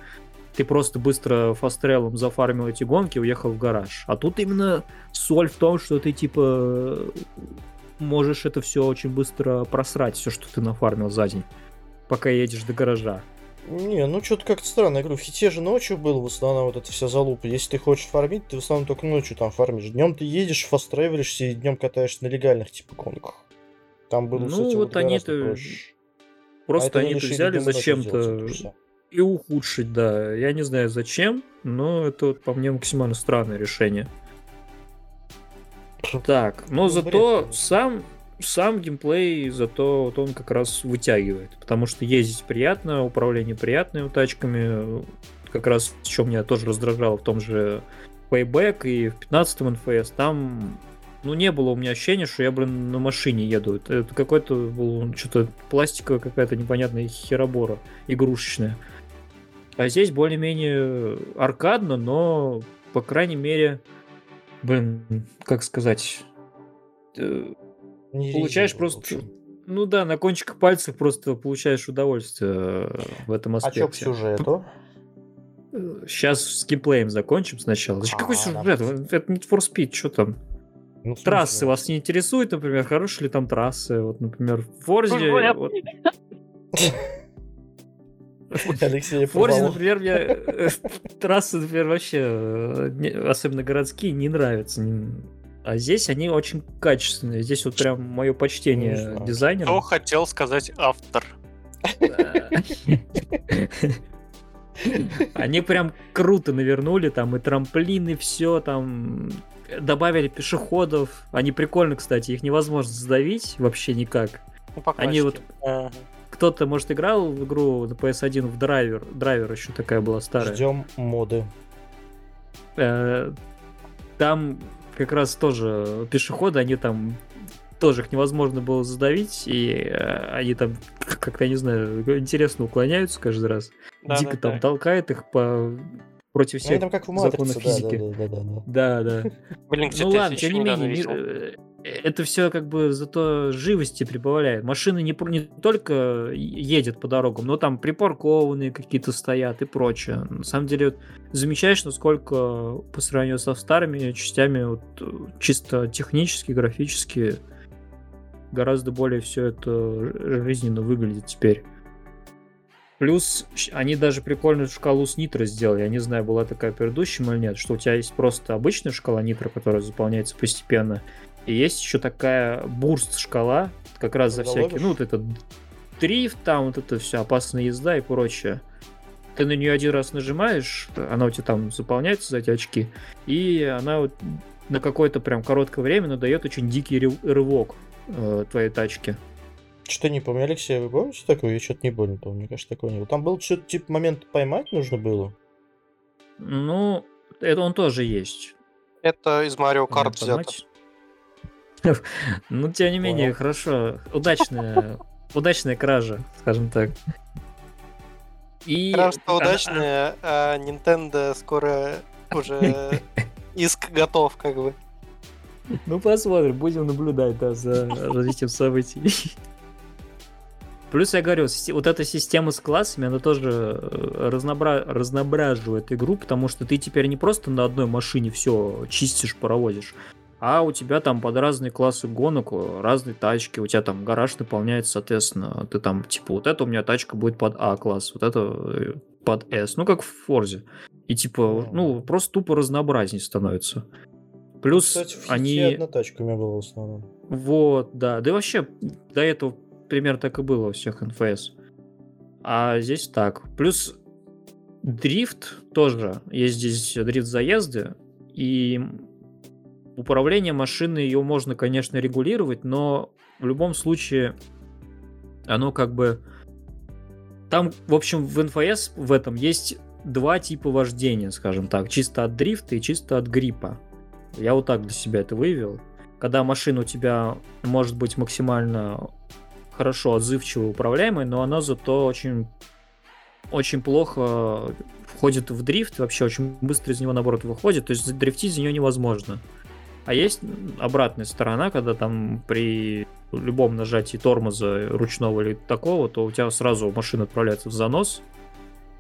Ты просто быстро фастрелом зафармил эти гонки и уехал в гараж. А тут именно соль в том, что ты типа можешь это все очень быстро просрать, все, что ты нафармил за день, пока едешь до гаража. Не, ну что-то как-то странно. Я говорю, в хите же ночью был в основном вот эта вся залупа. Если ты хочешь фармить, ты в основном только ночью там фармишь. Днем ты едешь, фаст-тревелишься и днем катаешься на легальных типа гонках. Там было, ну, кстати, вот, вот они-то... Просто а они взяли зачем-то и ухудшить, да. Я не знаю зачем, но это вот, по мне максимально странное решение. Так, но ну, зато сам, сам геймплей, зато вот он как раз вытягивает. Потому что ездить приятно, управление приятное тачками. Как раз, что меня тоже раздражало в том же Payback и в 15 NFS, там ну, не было у меня ощущения, что я, блин, на машине еду. Это, это какой-то был что-то пластиковая какая-то непонятная херобора игрушечная. А здесь более-менее аркадно, но, по крайней мере, блин, как сказать, э, не получаешь просто... Ну да, на кончиках пальцев просто получаешь удовольствие э, в этом аспекте. А что по сюжету? Сейчас с геймплеем закончим сначала. А, Какой сюжет? Это Need for Speed, что там? Ну, трассы вас не интересуют, например, хорошие ли там трассы? Вот, например, в Форзе... Вот... Алексей Форзе, например, мне э, трассы, например, вообще, э, особенно городские, не нравятся. А здесь они очень качественные. Здесь вот прям мое почтение дизайнера. Что хотел сказать автор? Они прям круто навернули, там и трамплины, все, там добавили пешеходов. Они прикольно, кстати, их невозможно задавить вообще никак. Ну, Они вот кто-то, может, играл в игру на PS1 в драйвер. Драйвер еще такая была старая. Ждем моды. Э, там как раз тоже пешеходы, они там тоже их невозможно было задавить, и э, они там как-то, не знаю, интересно уклоняются каждый раз. Да, Дико да, там да. толкает их по против ну, всех там как в законов физики. Да, да, да. да, да. Блин, ну ладно, тем не менее, это все как бы зато живости прибавляет. Машины не, не только едет по дорогам, но там припаркованные какие-то стоят и прочее. На самом деле, вот, замечаешь, насколько по сравнению со старыми частями, вот, чисто технически, графически, гораздо более все это жизненно выглядит теперь. Плюс они даже прикольную шкалу с нитро сделали. Я не знаю, была такая предыдущая или нет, что у тебя есть просто обычная шкала нитро, которая заполняется постепенно, и есть еще такая бурст шкала, как раз за всякие, ну, вот это дрифт, там вот это все, опасная езда и прочее. ты на нее один раз нажимаешь, она у тебя там заполняется за эти очки, и она вот на какое-то прям короткое время надает очень дикий рывок э, твоей тачки. Что не помню, Алексей, вы помните такое? Я что-то не помню, помню, мне кажется, такого не было. Там был что-то типа момент поймать нужно было. Ну, это он тоже есть. Это из Марио Карт взято. Ну, тем не менее, хорошо. Удачная, удачная кража, скажем так. И... Хорошо, удачная, а Nintendo скоро уже иск готов, как бы. Ну, посмотрим, будем наблюдать, да, за развитием событий. Плюс я говорю, вот эта система с классами, она тоже э, разнобра... разноображивает игру, потому что ты теперь не просто на одной машине все чистишь, паровозишь, а у тебя там под разные классы гонок разные тачки, у тебя там гараж наполняется, соответственно, ты там, типа, вот это у меня тачка будет под А класс, вот это э, под S, ну как в Форзе. И типа, ну, просто тупо разнообразнее становится. Плюс Кстати, в они... одна тачка у меня была в основном. Вот, да. Да и вообще, до этого примерно так и было во всех НФС. А здесь так. Плюс дрифт тоже. Есть здесь дрифт заезды. И управление машиной ее можно, конечно, регулировать, но в любом случае оно как бы... Там, в общем, в НФС в этом есть два типа вождения, скажем так. Чисто от дрифта и чисто от гриппа. Я вот так для себя это выявил. Когда машина у тебя может быть максимально хорошо отзывчиво управляемой, но она зато очень, очень плохо входит в дрифт, вообще очень быстро из него, наоборот, выходит, то есть дрифтить за нее невозможно. А есть обратная сторона, когда там при любом нажатии тормоза ручного или такого, то у тебя сразу машина отправляется в занос,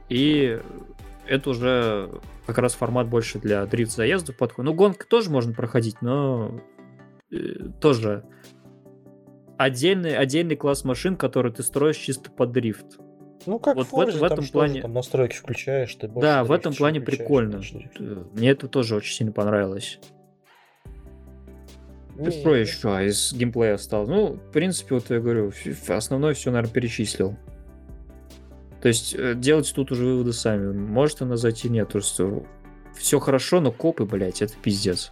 и это уже как раз формат больше для дрифт-заездов подходит. Ну, гонка тоже можно проходить, но э, тоже отдельный, отдельный класс машин, который ты строишь чисто под дрифт. Ну, как вот в, Forza, в этом плане... Там настройки включаешь, ты Да, в этом плане прикольно. Мне это тоже очень сильно понравилось. Не, что еще а из геймплея осталось? Ну, в принципе, вот я говорю, основное все, наверное, перечислил. То есть э, делайте тут уже выводы сами. Может она зайти, нет. То есть все хорошо, но копы, блядь, это пиздец.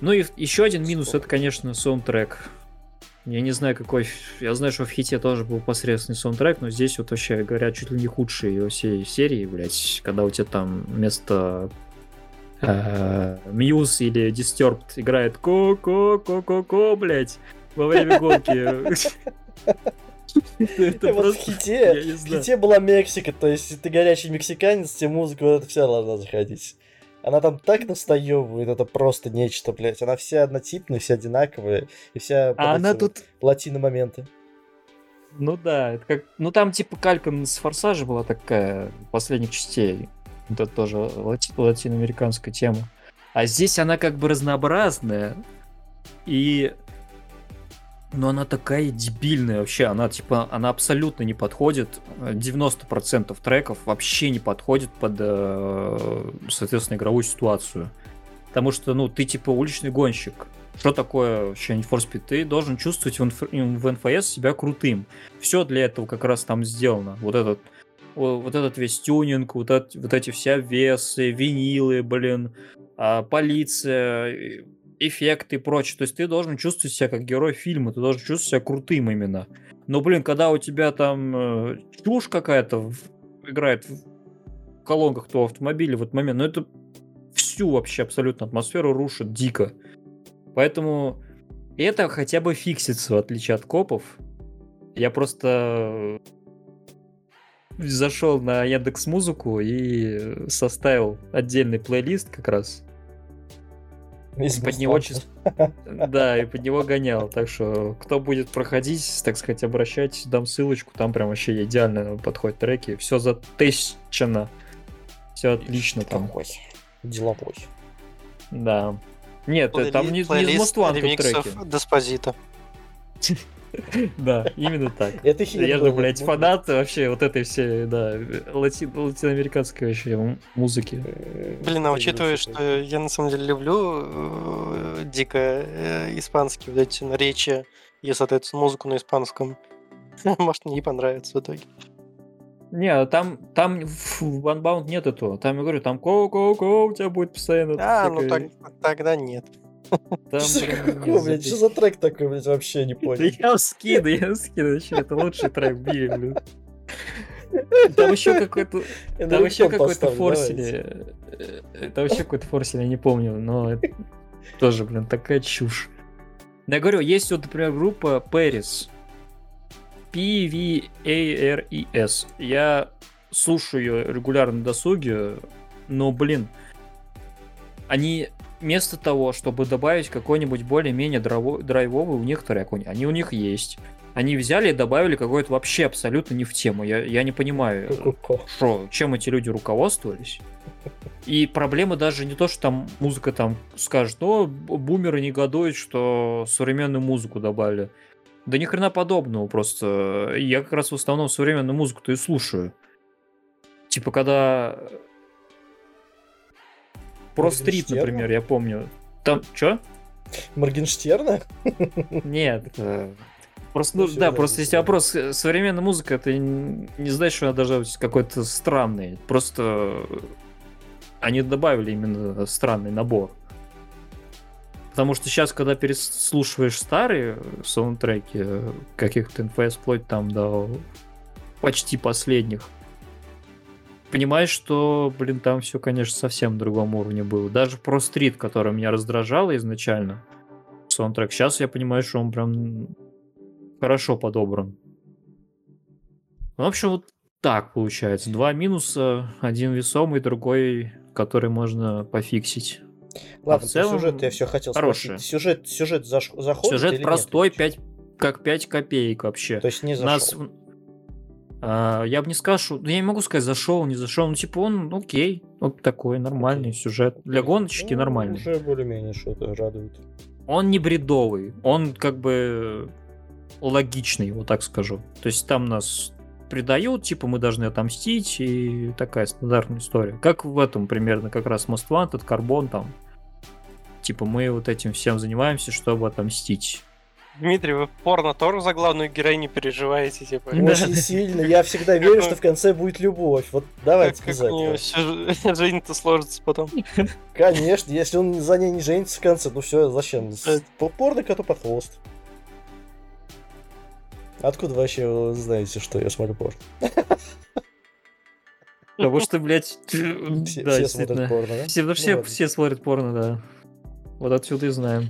Ну и еще один минус, это, конечно, саундтрек. Я не знаю, какой... Я знаю, что в хите тоже был посредственный саундтрек, но здесь вот вообще, говорят, чуть ли не худший во всей серии, блядь, когда у тебя там вместо Мьюз э, или Disturbed играет ко-ко-ко-ко-ко, блядь, во время гонки. Это вот в хите, в хите была Мексика, то есть если ты горячий мексиканец, тебе музыка вот эта вся должна заходить. Она там так настоевывает, это просто нечто, блядь. Она вся однотипная, вся одинаковая, и вся а она тут... платина моменты. Ну да, это как... Ну там типа калька с Форсажа была такая, последних частей. Это тоже лати... латиноамериканская тема. А здесь она как бы разнообразная. И но она такая дебильная вообще, она типа, она абсолютно не подходит, 90% треков вообще не подходит под, э, соответственно, игровую ситуацию. Потому что, ну, ты типа уличный гонщик. Что такое вообще Need for Speed? Ты должен чувствовать в, в НФС себя крутым. Все для этого как раз там сделано. Вот этот вот этот весь тюнинг, вот, это, вот эти все весы, винилы, блин, а, полиция, эффекты и прочее. То есть ты должен чувствовать себя как герой фильма, ты должен чувствовать себя крутым именно. Но, блин, когда у тебя там э, чушь какая-то играет в колонках то автомобиля в этот момент, ну это всю вообще абсолютно атмосферу рушит дико. Поэтому это хотя бы фиксится, в отличие от копов. Я просто зашел на Яндекс Музыку и составил отдельный плейлист как раз из под него чис... Да, и под него гонял. Так что, кто будет проходить, так сказать, обращайтесь, дам ссылочку. Там прям вообще идеально подходят треки. Все затыщено. Все отлично там. Такой. Деловой. Да. Нет, Плей... там не, не из Мостван треки. Деспозита. Да, именно так. Это Я же, блядь, фанат вообще вот этой всей, да, лати... латиноамериканской вообще музыки. Блин, а учитывая, что я на самом деле люблю э, дико э, испанские вот эти речи и, соответственно, музыку на испанском, может, мне и понравится в итоге. Не, там, там в Unbound нет этого. Там, я говорю, там коу-коу-коу у тебя будет постоянно. А, ну так, тогда нет. Там, Что такое, нет, блядь? запись. Что за трек такой, блядь, вообще не Да понял. я скину, я скину, вообще, это лучший трек мире, блин. Там еще какой-то, там еще какой-то форсили, э, там еще какой-то форсили, я не помню, но тоже, блин, такая чушь. Я говорю, есть вот, например, группа Paris, P-V-A-R-E-S. Я слушаю ее регулярно на досуге, но, блин, они вместо того, чтобы добавить какой-нибудь более-менее драйво- драйвовый у них трек, они у них есть. Они взяли и добавили какой-то вообще абсолютно не в тему. Я, я не понимаю, Ку-ку-ку. что, чем эти люди руководствовались. И проблема даже не то, что там музыка там скажет, о, б- бумеры негодуют, что современную музыку добавили. Да ни хрена подобного просто. Я как раз в основном современную музыку-то и слушаю. Типа, когда... Про стрит, например, я помню. Там, чё? Моргенштерна? Нет. э, Просто, ну, да, просто есть вопрос. э, Современная музыка, это не значит, что она должна быть какой-то странной. Просто они добавили именно странный набор. Потому что сейчас, когда переслушиваешь старые саундтреки э, каких-то NFS, вплоть там до почти последних, понимаешь, что, блин, там все, конечно, совсем на другом уровне было. Даже про стрит, который меня раздражало изначально, саундтрек, сейчас я понимаю, что он прям хорошо подобран. Ну, В общем, вот так получается. Два минуса, один весомый, другой, который можно пофиксить. Ладно, в про целом сюжет я все хотел хорошее. спросить. Сюжет, сюжет заш- заходит Сюжет нет простой, вообще? 5, как 5 копеек вообще. То есть не зашел. Нас, а, я бы не что... ну, Я не могу сказать, зашел, не зашел. Ну, типа, он окей. Вот такой нормальный сюжет. Для гоночки Ну, нормальный. Уже более-менее что-то радует. Он не бредовый. Он как бы логичный, вот так скажу. То есть там нас предают, типа мы должны отомстить, и такая стандартная история. Как в этом примерно как раз Most Wanted, Карбон там. Типа мы вот этим всем занимаемся, чтобы отомстить. Дмитрий, вы в порно тоже за главную героиню переживаете, типа? Очень сильно. Я всегда верю, что в конце будет любовь. Вот давайте Как, без как жизнь-то сложится потом. Конечно, если он за ней не женится в конце, ну все, зачем? По- Порно коту под хвост. Откуда вообще вы знаете, что я смотрю порно? Потому что, блядь, Все, да, все смотрят порно, да? Все, Ну все, все смотрят порно, да. Вот отсюда и знаем.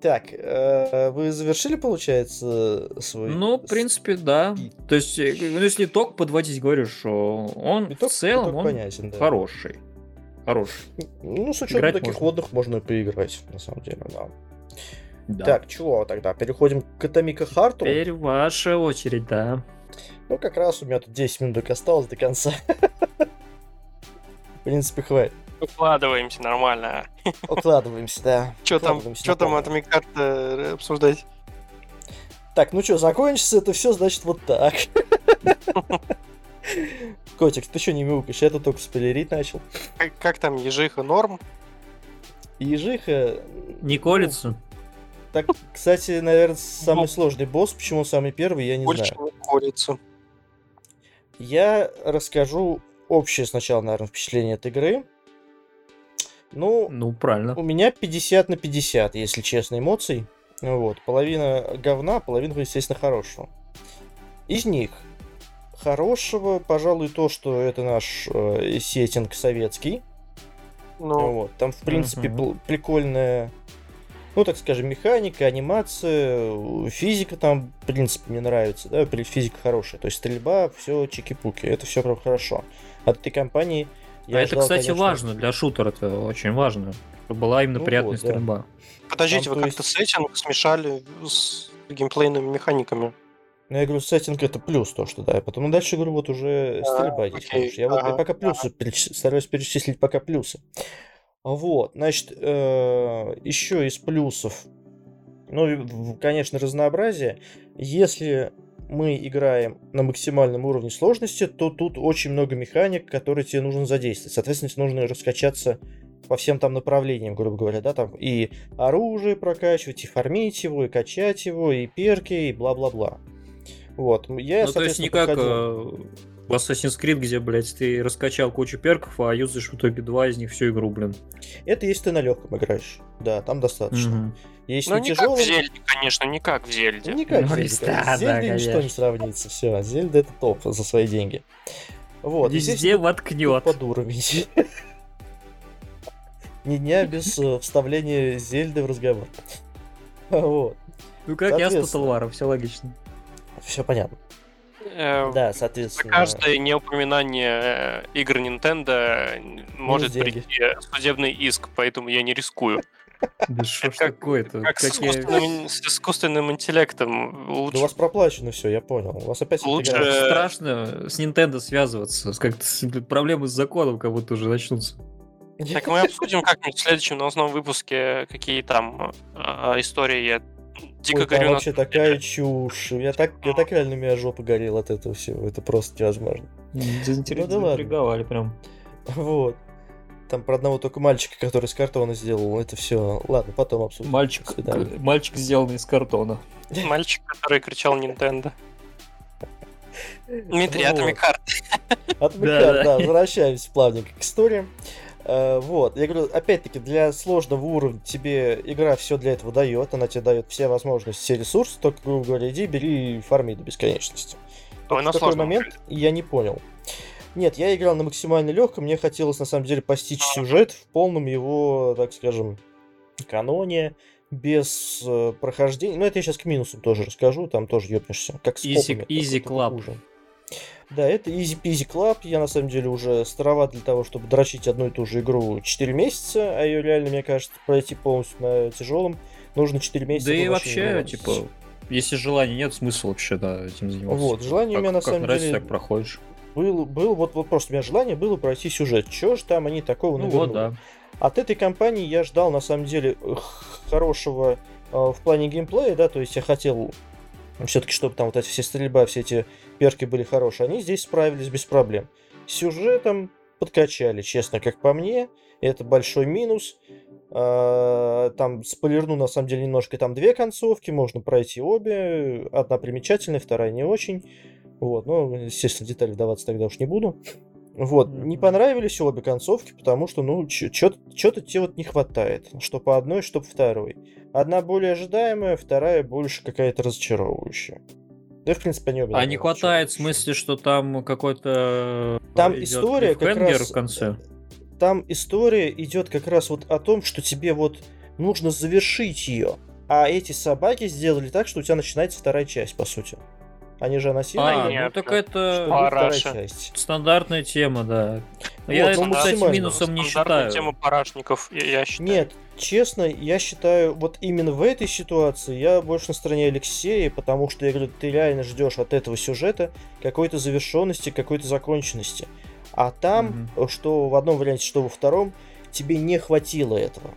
Так, э, вы завершили, получается, свой... Ну, в принципе, да. То есть, э, ну, если итог подводить, говорю, что он итог- в целом итог он понятен, да. хороший. Хороший. Ну, с учетом Играть таких можно. водных можно и поиграть, на самом деле, да. Да. Так, чего тогда? Переходим к Атомика Харту. Теперь ваша очередь, да. Ну, как раз у меня тут 10 минут осталось до конца. В принципе, хватит. Укладываемся нормально. Укладываемся, да. Что там, что там от Микарта обсуждать? Так, ну что, закончится это все, значит, вот так. Котик, ты что не мяукаешь? Я тут только спойлерить начал. Как, как там, ежиха норм? Ежиха... Не ну, колется. Так, кстати, наверное, самый сложный босс. Почему он самый первый, я не Больше знаю. колется. Я расскажу общее сначала, наверное, впечатление от игры. Ну, Ну, правильно. у меня 50 на 50, если честно, эмоций. Вот. Половина говна, половина, естественно, хорошего. Из них хорошего, пожалуй, то, что это наш э, сеттинг советский. Ну, Вот. Там, в принципе, пл- прикольная, ну, так скажем, механика, анимация, э, физика там, в принципе, мне нравится, да, физика хорошая. То есть стрельба, все чики-пуки, это все прям хорошо. От этой компании я а это, ждал, кстати, конечно, важно для шутера, это очень важно. Чтобы была именно Ну приятная вот, да. стрельба. подождите, там, вы то как-то есть- сеттинг смешали с геймплейными механиками. Ну, я говорю, сеттинг это плюс то, что да. Я потом дальше говорю, вот уже стрельба есть окей, хорошая. Я вот я пока плюсы переч- стараюсь перечислить пока плюсы. Вот, значит, еще из плюсов, ну, конечно, разнообразие. Если мы играем на максимальном уровне сложности, то тут очень много механик, которые тебе нужно задействовать. Соответственно, тебе нужно раскачаться по всем там направлениям, грубо говоря, да, там и оружие прокачивать, и фармить его, и качать его, и перки, и бла-бла-бла. Вот, я, ну, то есть не как э, В Assassin's Creed, где, блядь, ты раскачал кучу перков, а юзаешь в итоге два из них всю игру, блин. Это если ты на легком играешь. Да, там достаточно. Мгм. Если Ну, не как тяжелом... в Зельде, конечно, не как в Зельде. Не как Ну, и конечно. да, С Зельдой да, ничто не сравнится. Все, Зельда это топ за свои деньги. Вот. и здесь Везде воткнет. под уровень. Ни дня без э, вставления Зельды в разговор. Вот. Ну как я с все логично. Все понятно. Э, Да, За соответственно. каждое неупоминание э, игр Nintendo может прийти судебный иск, поэтому я не рискую. Да что ж такое-то? Как с искусственным, с искусственным интеллектом. Да у вас проплачено все, я понял. У вас опять Лучше-. Э, Страшно с Nintendo связываться. Как-то проблемы с законом как будто уже начнутся. Так мы обсудим как-нибудь в следующем новостном выпуске, какие там а, истории. Я дико Ой, горю вообще такая чушь. Я так, я так реально у меня жопа горела от этого всего. Это просто невозможно. Заинтересовали, Ну да заинтриговали прям. Вот. Там про одного только мальчика, который из картона сделал. Это все. Ладно, потом обсудим. Мальчик, свидания. мальчик сделанный из картона. мальчик, который кричал Nintendo. Дмитрий, Heart. Отвлекаем, Да, возвращаемся плавненько к истории. Э, Вот, я говорю, опять-таки, для сложного уровня тебе игра все для этого дает, она тебе дает все возможности, все ресурсы, только, грубо говоря, иди, бери и фарми до бесконечности. Ой, на в такой сложном момент я не понял. Нет, я играл на максимально легком, мне хотелось на самом деле постичь сюжет в полном его, так скажем, каноне, без э, прохождения. Ну, это я сейчас к минусам тоже расскажу, там тоже ёбнешься. Как с Easy- easy club. хуже. Да, это Easy Peasy Club. Я на самом деле уже староват для того, чтобы дрочить одну и ту же игру 4 месяца, а ее реально, мне кажется, пройти полностью на тяжелом нужно 4 месяца. Да и вообще типа, если желания нет, смысла вообще, да, этим заниматься. Вот, желание у Как- меня на как самом нравится, деле так проходишь. Был, был вот, вот просто у меня желание было пройти сюжет. Чего ж там они такого Ну навернули? вот, да. От этой компании я ждал, на самом деле, э, хорошего э, в плане геймплея, да, то есть я хотел все-таки, чтобы там вот эти все стрельба, все эти перки были хорошие. Они здесь справились без проблем. С Сюжетом подкачали, честно, как по мне. Это большой минус. А, Там спойлерну, на самом деле, немножко. Там две концовки, можно пройти обе. Одна примечательная, вторая не очень. Вот, ну, естественно, детали вдаваться тогда уж не буду. Вот, не Мгм. понравились обе концовки, потому что, ну, что-то тебе вот не хватает. Что по одной, что по второй. Одна более ожидаемая, вторая больше какая-то разочаровывающая. Да, в принципе, они обе А не хватает в смысле, что там какой-то... Там идёт история как раз- в конце. Там история идет как раз вот о том, что тебе вот нужно завершить ее. А эти собаки сделали так, что у тебя начинается вторая часть, по сути. Они же анонсировали, А, ну так это Параша. вторая часть. стандартная тема, да. Вот, я ну, это, кстати, минусом не считаю. тема парашников, я, я считаю. Нет, честно, я считаю, вот именно в этой ситуации я больше на стороне Алексея, потому что я говорю, ты реально ждешь от этого сюжета какой-то завершенности, какой-то законченности. А там, что в одном варианте, что во втором, тебе не хватило этого.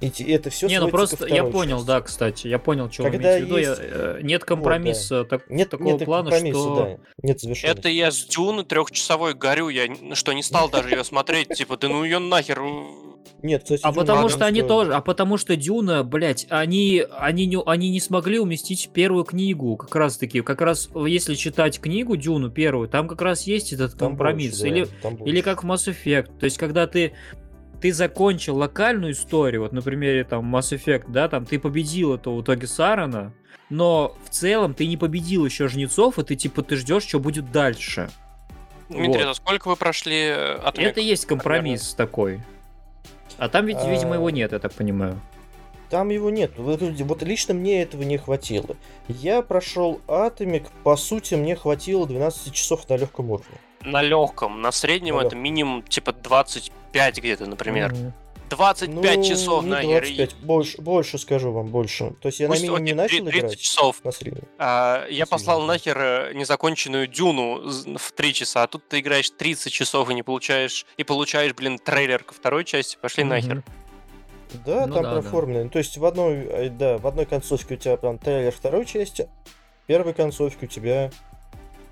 И это все Не, ну просто я понял, да, кстати, я понял, что вы Когда имеете в виду. Я, есть- э, нет компромисса так- Нет, такого нет плана, что... да. Нет. Это я с Дюны трехчасовой горю, я что не стал даже ее смотреть, типа, да ну ее нахер. Нет, кстати, А Дюна потому что они тоже, а потому что Дюна, блядь, они, они, не, они не смогли уместить первую книгу, как раз таки, как раз если читать книгу Дюну первую, там как раз есть этот Там компромисс, больше, да, или, там или больше. как в Mass Effect, то есть когда ты ты закончил локальную историю, вот на примере там Mass Effect, да, там ты победил этого в итоге Сарана, но в целом ты не победил еще жнецов, и ты типа ты ждешь, что будет дальше. Дмитрий, Вот. за сколько вы прошли э, от Это есть компромисс такой. А там ведь, видимо, его А, нет, я так понимаю. Там его нет. Вот, вот лично мне этого не хватило. Я прошел Атомик, по сути, мне хватило 12 часов на легком уровне. На легком, на среднем На это минимум типа 25 где-то, например. Мгм. 25 Ну, часов не нахер. и 25, больше, больше скажу вам, больше. То есть я пусть, на минимуме окей, начал 30 играть, часов. на среднем. А, я Сильно, послал да. нахер э, незаконченную Дюну в 3 часа, а тут ты играешь 30 часов и не получаешь, и получаешь, блин, трейлер ко второй части, пошли нахер. Мгм. Да, Ну там да, да. проформлено. Ну, То есть в одной, э, да, в одной концовке у тебя прям трейлер второй части, в первой концовке у тебя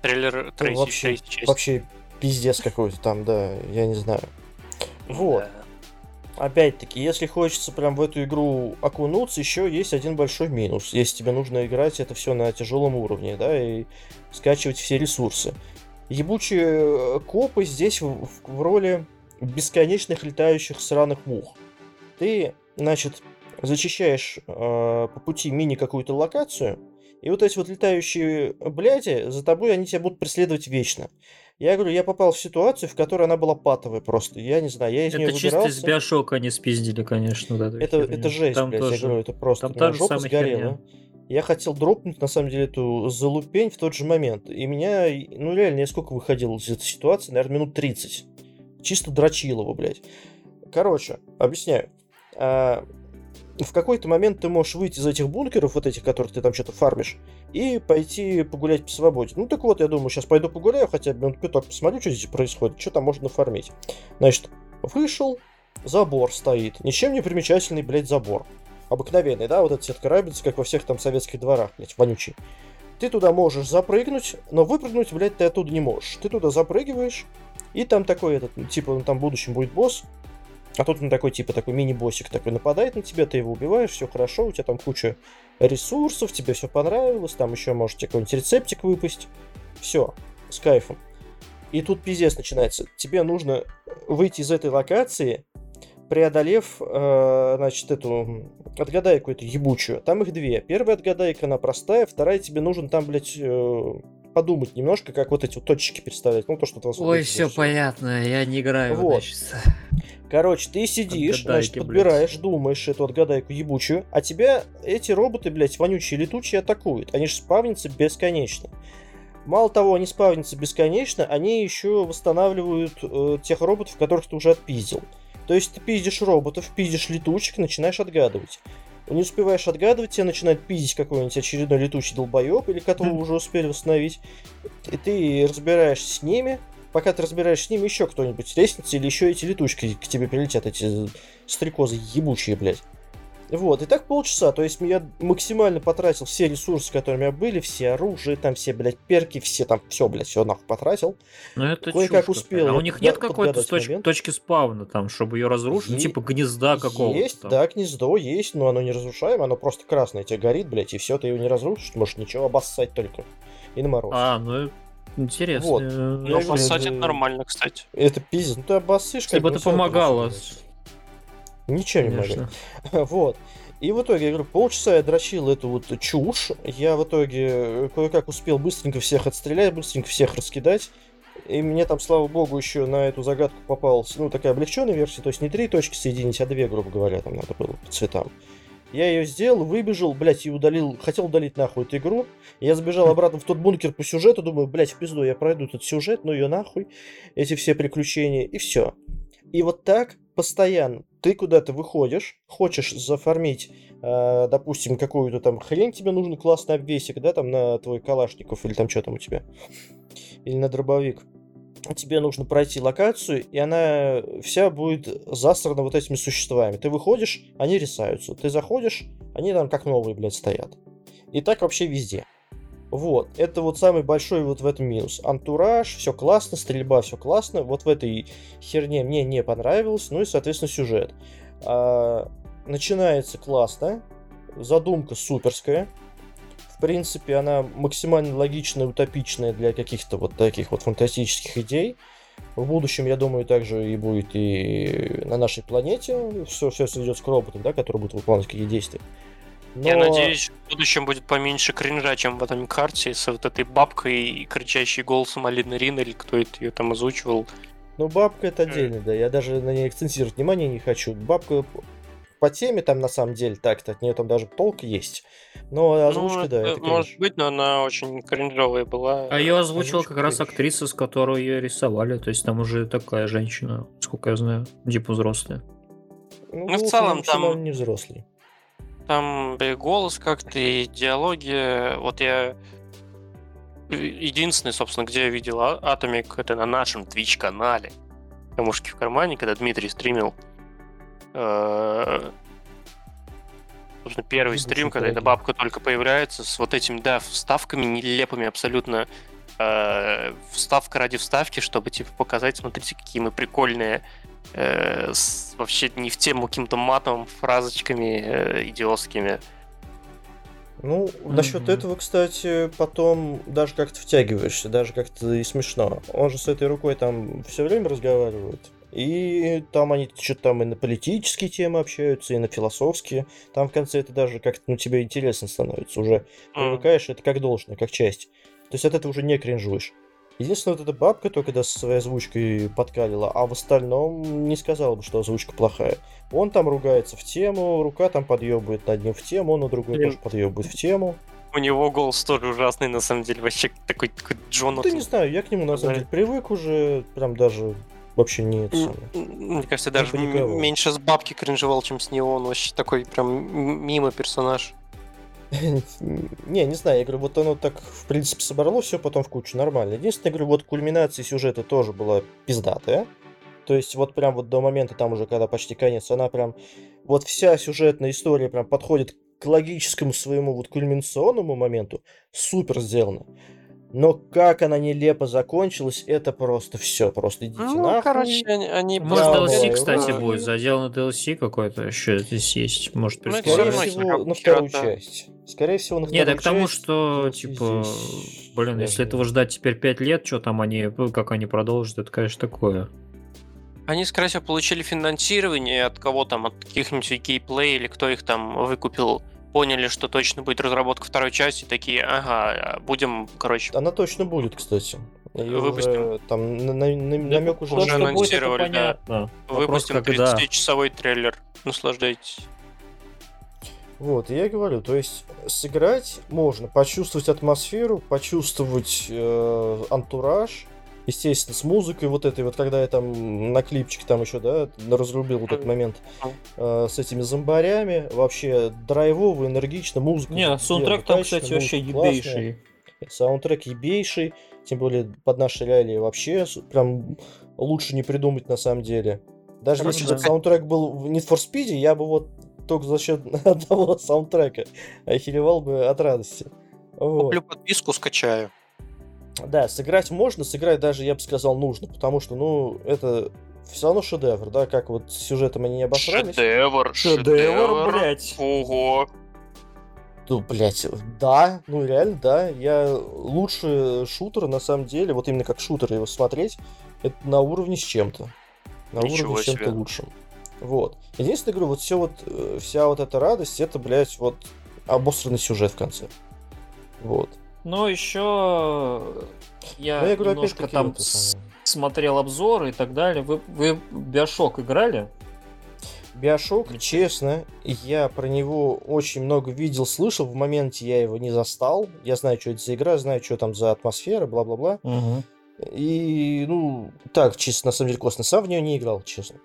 Трейлер Ну, вообще, третьей части. вообще пиздец какой-то там, да, я не знаю. Вот. Да. Опять-таки, если хочется прям в эту игру окунуться, еще есть один большой минус. Если тебе нужно играть это все на тяжелом уровне, да, и скачивать все ресурсы. Ебучие э, копы здесь в, в роли бесконечных летающих сраных мух. Ты, значит, зачищаешь э, по пути мини какую-то локацию, и вот эти вот летающие бляди, за тобой они тебя будут преследовать вечно. Я говорю, я попал в ситуацию, в которой она была патовая просто. Я не знаю, я из это нее чисто выбирался. из биошока они спиздили, конечно. Эту Это, это жесть, Там блядь, тоже. я говорю, это просто. Там та же жопа сгорела. херня. Я хотел дропнуть, на самом деле, эту залупень в тот же момент. И меня, ну реально, я сколько выходил из этой ситуации? Наверное, минут 30. Чисто дрочил его, блядь. Короче, объясняю. А, в какой-то момент ты можешь выйти из этих бункеров, вот этих, которых ты там что-то фармишь, и пойти погулять по свободе. Ну так вот, я думаю, сейчас пойду погуляю, хотя бы минут пяток посмотрю, что здесь происходит, что там можно нафармить. Значит, вышел, забор стоит, ничем не примечательный, блядь, забор. Обыкновенный, да, вот эта сетка рабица, как во всех там советских дворах, блядь, вонючий. Ты туда можешь запрыгнуть, но выпрыгнуть, блядь, ты оттуда не можешь. Ты туда запрыгиваешь, и там такой этот, типа, там в будущем будет босс, а тут он такой, типа, такой мини-боссик такой нападает на тебя, ты его убиваешь, все хорошо, у тебя там куча ресурсов, тебе все понравилось, там еще можете какой-нибудь рецептик выпасть. Все, с кайфом. И тут пиздец начинается. Тебе нужно выйти из этой локации, преодолев, э, значит, эту отгадайку эту ебучую. Там их две. Первая отгадайка, она простая, вторая тебе нужен там, блядь, э, подумать немножко, как вот эти вот точечки представлять. Ну, то, что ты Ой, все понятно, я не играю. Вот. значит. Короче, ты сидишь, Отгадайки, значит, блядь. подбираешь, думаешь эту отгадайку ебучую, а тебя эти роботы, блядь, вонючие летучие атакуют. Они же спавнятся бесконечно. Мало того, они спавнятся бесконечно, они еще восстанавливают э, тех роботов, которых ты уже отпиздил. То есть ты пиздишь роботов, пиздишь летучек, начинаешь отгадывать. Не успеваешь отгадывать, тебя начинает пиздить какой-нибудь очередной летучий долбоеб, или которого уже успели восстановить. И ты разбираешься с ними, пока ты разбираешься с ними, еще кто-нибудь с лестницы, или еще эти летучки к тебе прилетят, эти стрекозы ебучие, блядь. Вот, и так полчаса, то есть я максимально потратил все ресурсы, которые у меня были, все оружие, там все, блядь, перки, все там, все, блядь, все нахуй потратил. Ну это Кое-как успел. А у них нет какой-то подгадать точ- момент. точки спавна там, чтобы ее разрушить? Ну, Е- типа гнезда какого-то Есть, там. да, гнездо есть, но оно не разрушаемо, оно просто красное тебе горит, блядь, и все, ты его не разрушишь, можешь ничего обоссать только. И на мороз. А, ну интересно. Вот. Э, Ну, поссать это- нормально, кстати. Это пиздец, ну ты обоссышь, Если бы бы, это помогало. Ничего не помогает. Вот. И в итоге, я говорю, полчаса я дрочил эту вот чушь. Я в итоге э, кое-как успел быстренько всех отстрелять, быстренько всех раскидать. И мне там, слава богу, еще на эту загадку попалась, ну, такая облегченная версия, то есть не три точки соединить, а две, грубо говоря, там надо было по цветам. Я ее сделал, выбежал, блядь, и удалил, хотел удалить нахуй эту игру. Я забежал обратно в тот бункер по сюжету, думаю, блядь, в пизду, я пройду этот сюжет, ну ее нахуй, эти все приключения, и все. И вот так постоянно ты куда-то выходишь, хочешь зафармить, э, допустим, какую-то там хрень тебе нужен классный обвесик, да, там на твой калашников или там что там у тебя, или на дробовик. Тебе нужно пройти локацию, и она вся будет засрана вот этими существами. Ты выходишь, они рисаются. Ты заходишь, они там как новые, блядь, стоят. И так вообще везде. Вот, это вот самый большой вот в этом минус. Антураж, все классно, стрельба, все классно. Вот в этой херне мне не понравилось. Ну и, соответственно, сюжет. А, начинается классно, задумка суперская. В принципе, она максимально логичная, утопичная для каких-то вот таких вот фантастических идей. В будущем, я думаю, также и будет и на нашей планете. Все, все сведется к роботам, да, которые будут выполнять какие действия. Я Но- надеюсь, в будущем будет поменьше кринжа, чем в этом карте, с вот этой бабкой и кричащей голосом Алины Рин, или кто это ее там озвучивал. Ну, бабка это отдельно, да. Я даже на ней акцентировать внимание не хочу. Бабка по теме там на самом деле так-то от нее там даже толк есть. Но озвучка, ну, да, это это, может конечно. быть, но она очень кринжовая была. А ее озвучила озвучка как раз кринж. актриса, с которой ее рисовали. То есть там уже такая женщина, сколько я знаю, типа взрослая. Ну, ну, в целом, он там- не взрослый. Там и голос как-то, и диалоги. Вот я единственный, собственно, где я видел А- Атомик, это на нашем Twitch-канале. Камушки в кармане, когда Дмитрий стримил. Э, Собственно, первый стрим, когда эта бабка только появляется, с вот этим, да, вставками нелепыми абсолютно. Э, Вставка ради вставки, чтобы, типа, показать, смотрите, какие мы прикольные э, с вообще не в тему каким-то матом, фразочками э, идиотскими. Ну, насчет Мгм. этого, кстати, потом даже как-то втягиваешься, даже как-то и смешно. Он же с этой рукой там все время разговаривает. И там они что-то там и на политические темы общаются, и на философские. Там в конце это даже как-то, ну, тебе интересно становится. Уже привыкаешь, это как должно, как часть. То есть от этого уже не кринжуешь. Единственное, вот эта бабка только да, со своей озвучкой подкалила, а в остальном не сказал бы, что озвучка плохая. Он там ругается в тему, рука там подъебывает над ним в тему, он на другой Блин. тоже подъебывает в тему. У него голос тоже ужасный, на самом деле, вообще такой, такой Джон. Ну, ты не знаю, я к нему на самом деле привык уже, прям даже вообще не это самое. Мне кажется, даже м- меньше с бабки кринжевал, чем с него. Он вообще такой прям мимо персонаж. Не, не знаю, я говорю, вот оно так, в принципе, собрало все потом в кучу, нормально. Единственное, я говорю, вот кульминация сюжета тоже была пиздатая. То есть вот прям вот до момента там уже, когда почти конец, она прям, вот вся сюжетная история прям подходит к логическому своему вот кульминационному моменту. Супер сделано. Но как она нелепо закончилась, это просто все, просто идите Ну, нахуй. короче, они... они Может, Да, DLC, да, кстати, да. будет. Задел на DLC какой-то еще здесь есть. Может, Ну, Скорее всего, как на вторую часть. Скорее всего, на Не, вторую так к тому, что, типа, здесь блин, если этого ждать теперь 5 лет, что там они, ну, как они продолжат, это, конечно, такое. Они, скорее всего, получили финансирование от кого там, от каких-нибудь гейплей или кто их там выкупил. Поняли, что точно будет разработка второй части, такие, ага, будем, короче, Она точно будет, кстати. Её Выпустим. уже там на- на- на- намек уже будет, это анонсировали, понятно. понятно. Вопрос, выпустим когда. 30-часовой трейлер. Наслаждайтесь. Вот, и я говорю, то есть сыграть можно, почувствовать атмосферу, почувствовать э, антураж, естественно, с музыкой вот этой вот, когда я там на клипчик там еще, да, разрубил вот этот момент э, с этими зомбарями, вообще драйвово, энергично, музыка. Не, саундтрек там, кстати, вообще ебейший. Саундтрек ебейший, тем более под наши реалии вообще прям лучше не придумать на самом деле. Даже Короче, если бы да. саундтрек был в Need for Speed, я бы вот только за счет одного саундтрека охеревал бы от радости. Вот. Куплю подписку, скачаю. Да, сыграть можно, сыграть даже, я бы сказал, нужно, потому что, ну, это все равно шедевр, да, как вот с сюжетом они не обосрались. Шедевр, Шедевр, блядь. Ого. Ну, блядь, да, ну реально, да. Я лучше шутер, на самом деле, вот именно как шутер его смотреть, это на уровне с чем-то. На Ничего уровне с чем-то лучшим. Вот. Единственное, говорю, вот все вот, э, вся вот эта радость, это, блядь, вот обосранный сюжет в конце. Вот. Но еще я, я говорю, немножко там с- смотрел обзоры и так далее. Вы, вы Биошок играли? Биошок, честно, я про него очень много видел, слышал, в моменте я его не застал. Я знаю, что это за игра, знаю, что там за атмосфера, бла-бла-бла. И, ну, так, честно, на самом деле, классно. Сам в нее не играл, честно.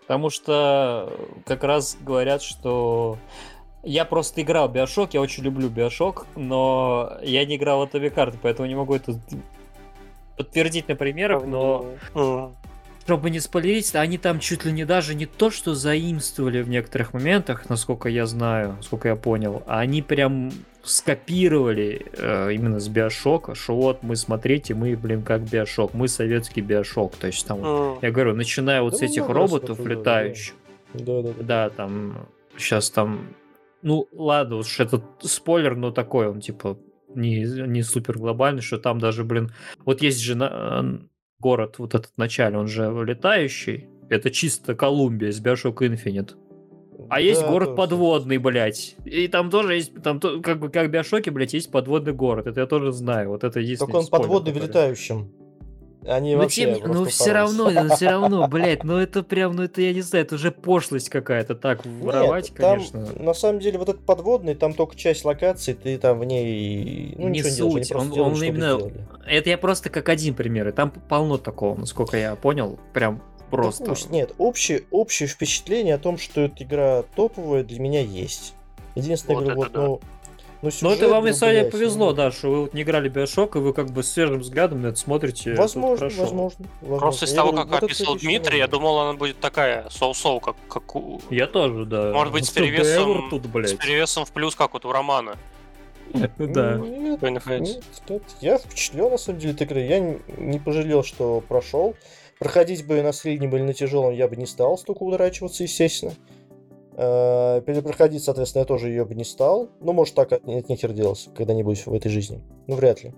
Потому что как раз говорят, что я просто играл Биошок, я очень люблю Биошок, но я не играл в Atomic Heart, поэтому не могу это подтвердить на примерах, но чтобы не спойлерить, они там чуть ли не даже не то, что заимствовали в некоторых моментах, насколько я знаю, насколько я понял, а они прям скопировали э, именно с Биошока, что вот мы, смотрите, мы, блин, как Биошок, мы советский Биошок, то есть там, М. я говорю, начиная вот Да с этих много роботов да, летающих, Да, да, да. да, там сейчас там, ну ладно, уж этот спойлер, но такой он типа не, не супер глобальный, что там даже, блин, вот есть же на- город вот этот начале, он же летающий, это чисто Колумбия с Bioshock Infinite. А есть Да, город тоже. подводный, блядь. И там тоже есть, там как бы как в Биошоке, блядь, есть подводный город. Это я тоже знаю. Вот это есть. Только он подводный в летающем. Они Ну, вообще тем- ну все равно, ну все равно, блядь, ну это прям, ну это я не знаю, это уже пошлость какая-то, так воровать, Нет, там, конечно. на самом деле, вот этот подводный, там только часть локаций, ты там в ней, ну, Не ничего не делаешь, суть, он- делают, он именно-. Это я просто как один пример, и там полно такого, насколько я понял, прям просто. Да пусть, нет, общее, общее впечатление о том, что эта игра топовая, для меня есть. Единственное, Вот говорю, вот, да. ну, ну, Ну сюжет, это вам и ну, Саня блядь, повезло, ну, да, что вы вот не играли Биошок, и вы как бы свежим взглядом на это смотрите. это Возможно, хорошо. возможно, возможно. Просто из Я того, говорю, как вот это, описал Дмитрий, я думал, она будет такая соу-соу, как, как у... Я тоже, да. Может быть, с Что, перевесом- тут, с блядь. перевесом в плюс, как вот у Романа. Да. Нет, Вы находитесь. Нет, нет, я впечатлен на самом деле от игры. Я не пожалел, что прошел. Проходить бы на среднем или на тяжелом я бы не стал столько удрачиваться, естественно. Э, Перепроходить, соответственно, я тоже ее бы не стал. Ну, может, так от от нехер делать когда-нибудь в этой жизни. Ну, вряд ли.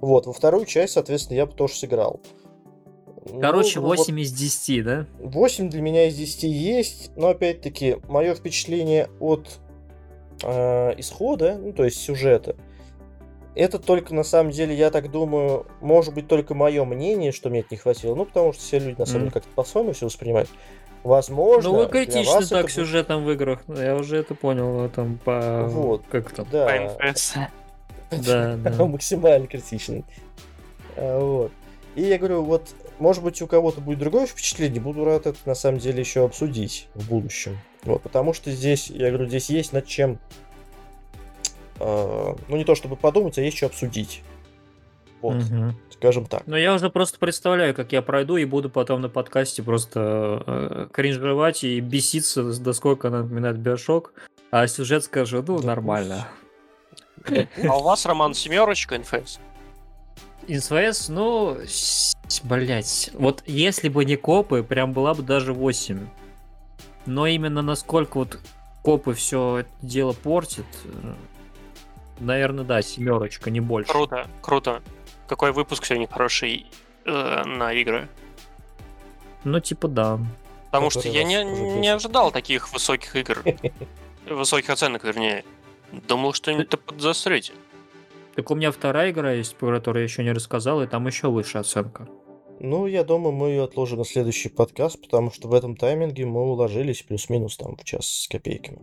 Вот, во вторую часть, соответственно, я бы тоже сыграл. Короче, Ну, вот 8 из 10, да? 8 для меня из 10 есть, но опять-таки, мое впечатление от э, исхода, ну, то есть сюжета, это только на самом деле, я так думаю, может быть только мое мнение, что мне это не хватило. Ну, потому что все люди на самом деле как-то по-своему все воспринимают. Возможно, Ну, вы вас так это сюжетом в играх. Я уже это понял. а Там по... Вот. Как там? Да, По. Да, да. максимально критичный. А, Вот. И я говорю, вот, может быть, у кого-то будет другое впечатление, буду рад это на самом деле еще обсудить в будущем. Вот, потому что здесь, я говорю, здесь есть над чем, э, ну не то чтобы подумать, а есть что обсудить. Вот, Мгм. скажем так. Ну, я уже просто представляю, как я пройду и буду потом на подкасте просто э, кринжевать и беситься, до сколько она напоминает Биошок, а сюжет скажу, ну, Да нормально. А у вас, Роман, семерочка НФС? СВС, ну, блять, вот если бы не копы, прям была бы даже 8. Но именно насколько вот копы все это дело портят, наверное, да, семерочка, не больше. Круто, круто. Какой выпуск сегодня хороший э, на игры. Ну, типа, да. Потому что я не, не ожидал таких высоких игр. Высоких оценок, вернее. Думал, что-нибудь подзасрете. Так у меня вторая игра есть, про которую я еще не рассказал, и там еще выше оценка. Ну, я думаю, мы ее отложим на следующий подкаст, потому что в этом тайминге мы уложились плюс-минус там в час с копейками.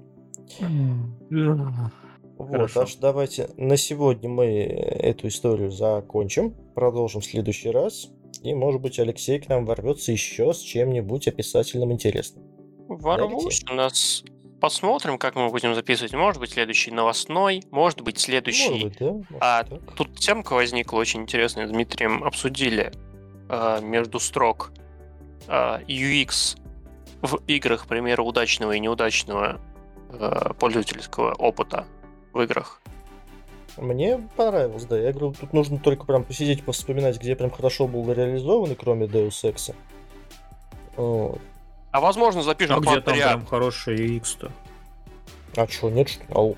Вот, Хорошо. так что давайте на сегодня мы эту историю закончим, продолжим в следующий раз, и, может быть, Алексей к нам ворвется еще с чем-нибудь описательным интересным. Ворвусь у нас. Посмотрим, как мы будем записывать. Может быть, следующий новостной, может быть, следующий... Может быть, да? Может, А так. Тут темка возникла очень интересная. Дмитрием обсудили э, между строк э, UX в играх, к примеру, удачного и неудачного э, пользовательского опыта в играх. Мне понравилось, да. Я говорю, тут нужно только прям посидеть, повспоминать, где прям хорошо был реализован, кроме Deus Ex. Вот. А возможно, запишем А где там прям хороший UX-то? А что, нет? что? Ау.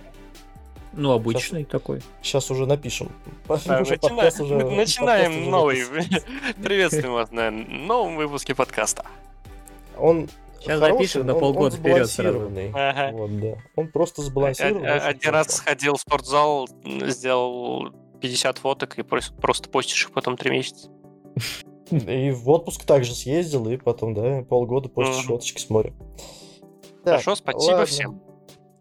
Ну, обычный такой. Сейчас уже напишем. Уже- подкаст Начинаем новый. Приветствуем вас на новом выпуске подкаста. Он Сейчас хороший, запишем на полгода он вперед сразу. сбалансированный. Ага. Вот, да. Он просто сбалансирован. Один очень один раз сходил в спортзал, сделал 50 фоток и прос- просто постишь их потом 3 месяца. И в отпуск также съездил, и потом, да, полгода постишь фоточки с моря. Так, Хорошо, спасибо всем.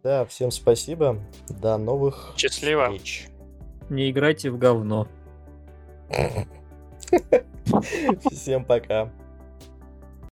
Да, всем спасибо. До новых Счастливо. встреч. Не играйте в говно. Всем пока.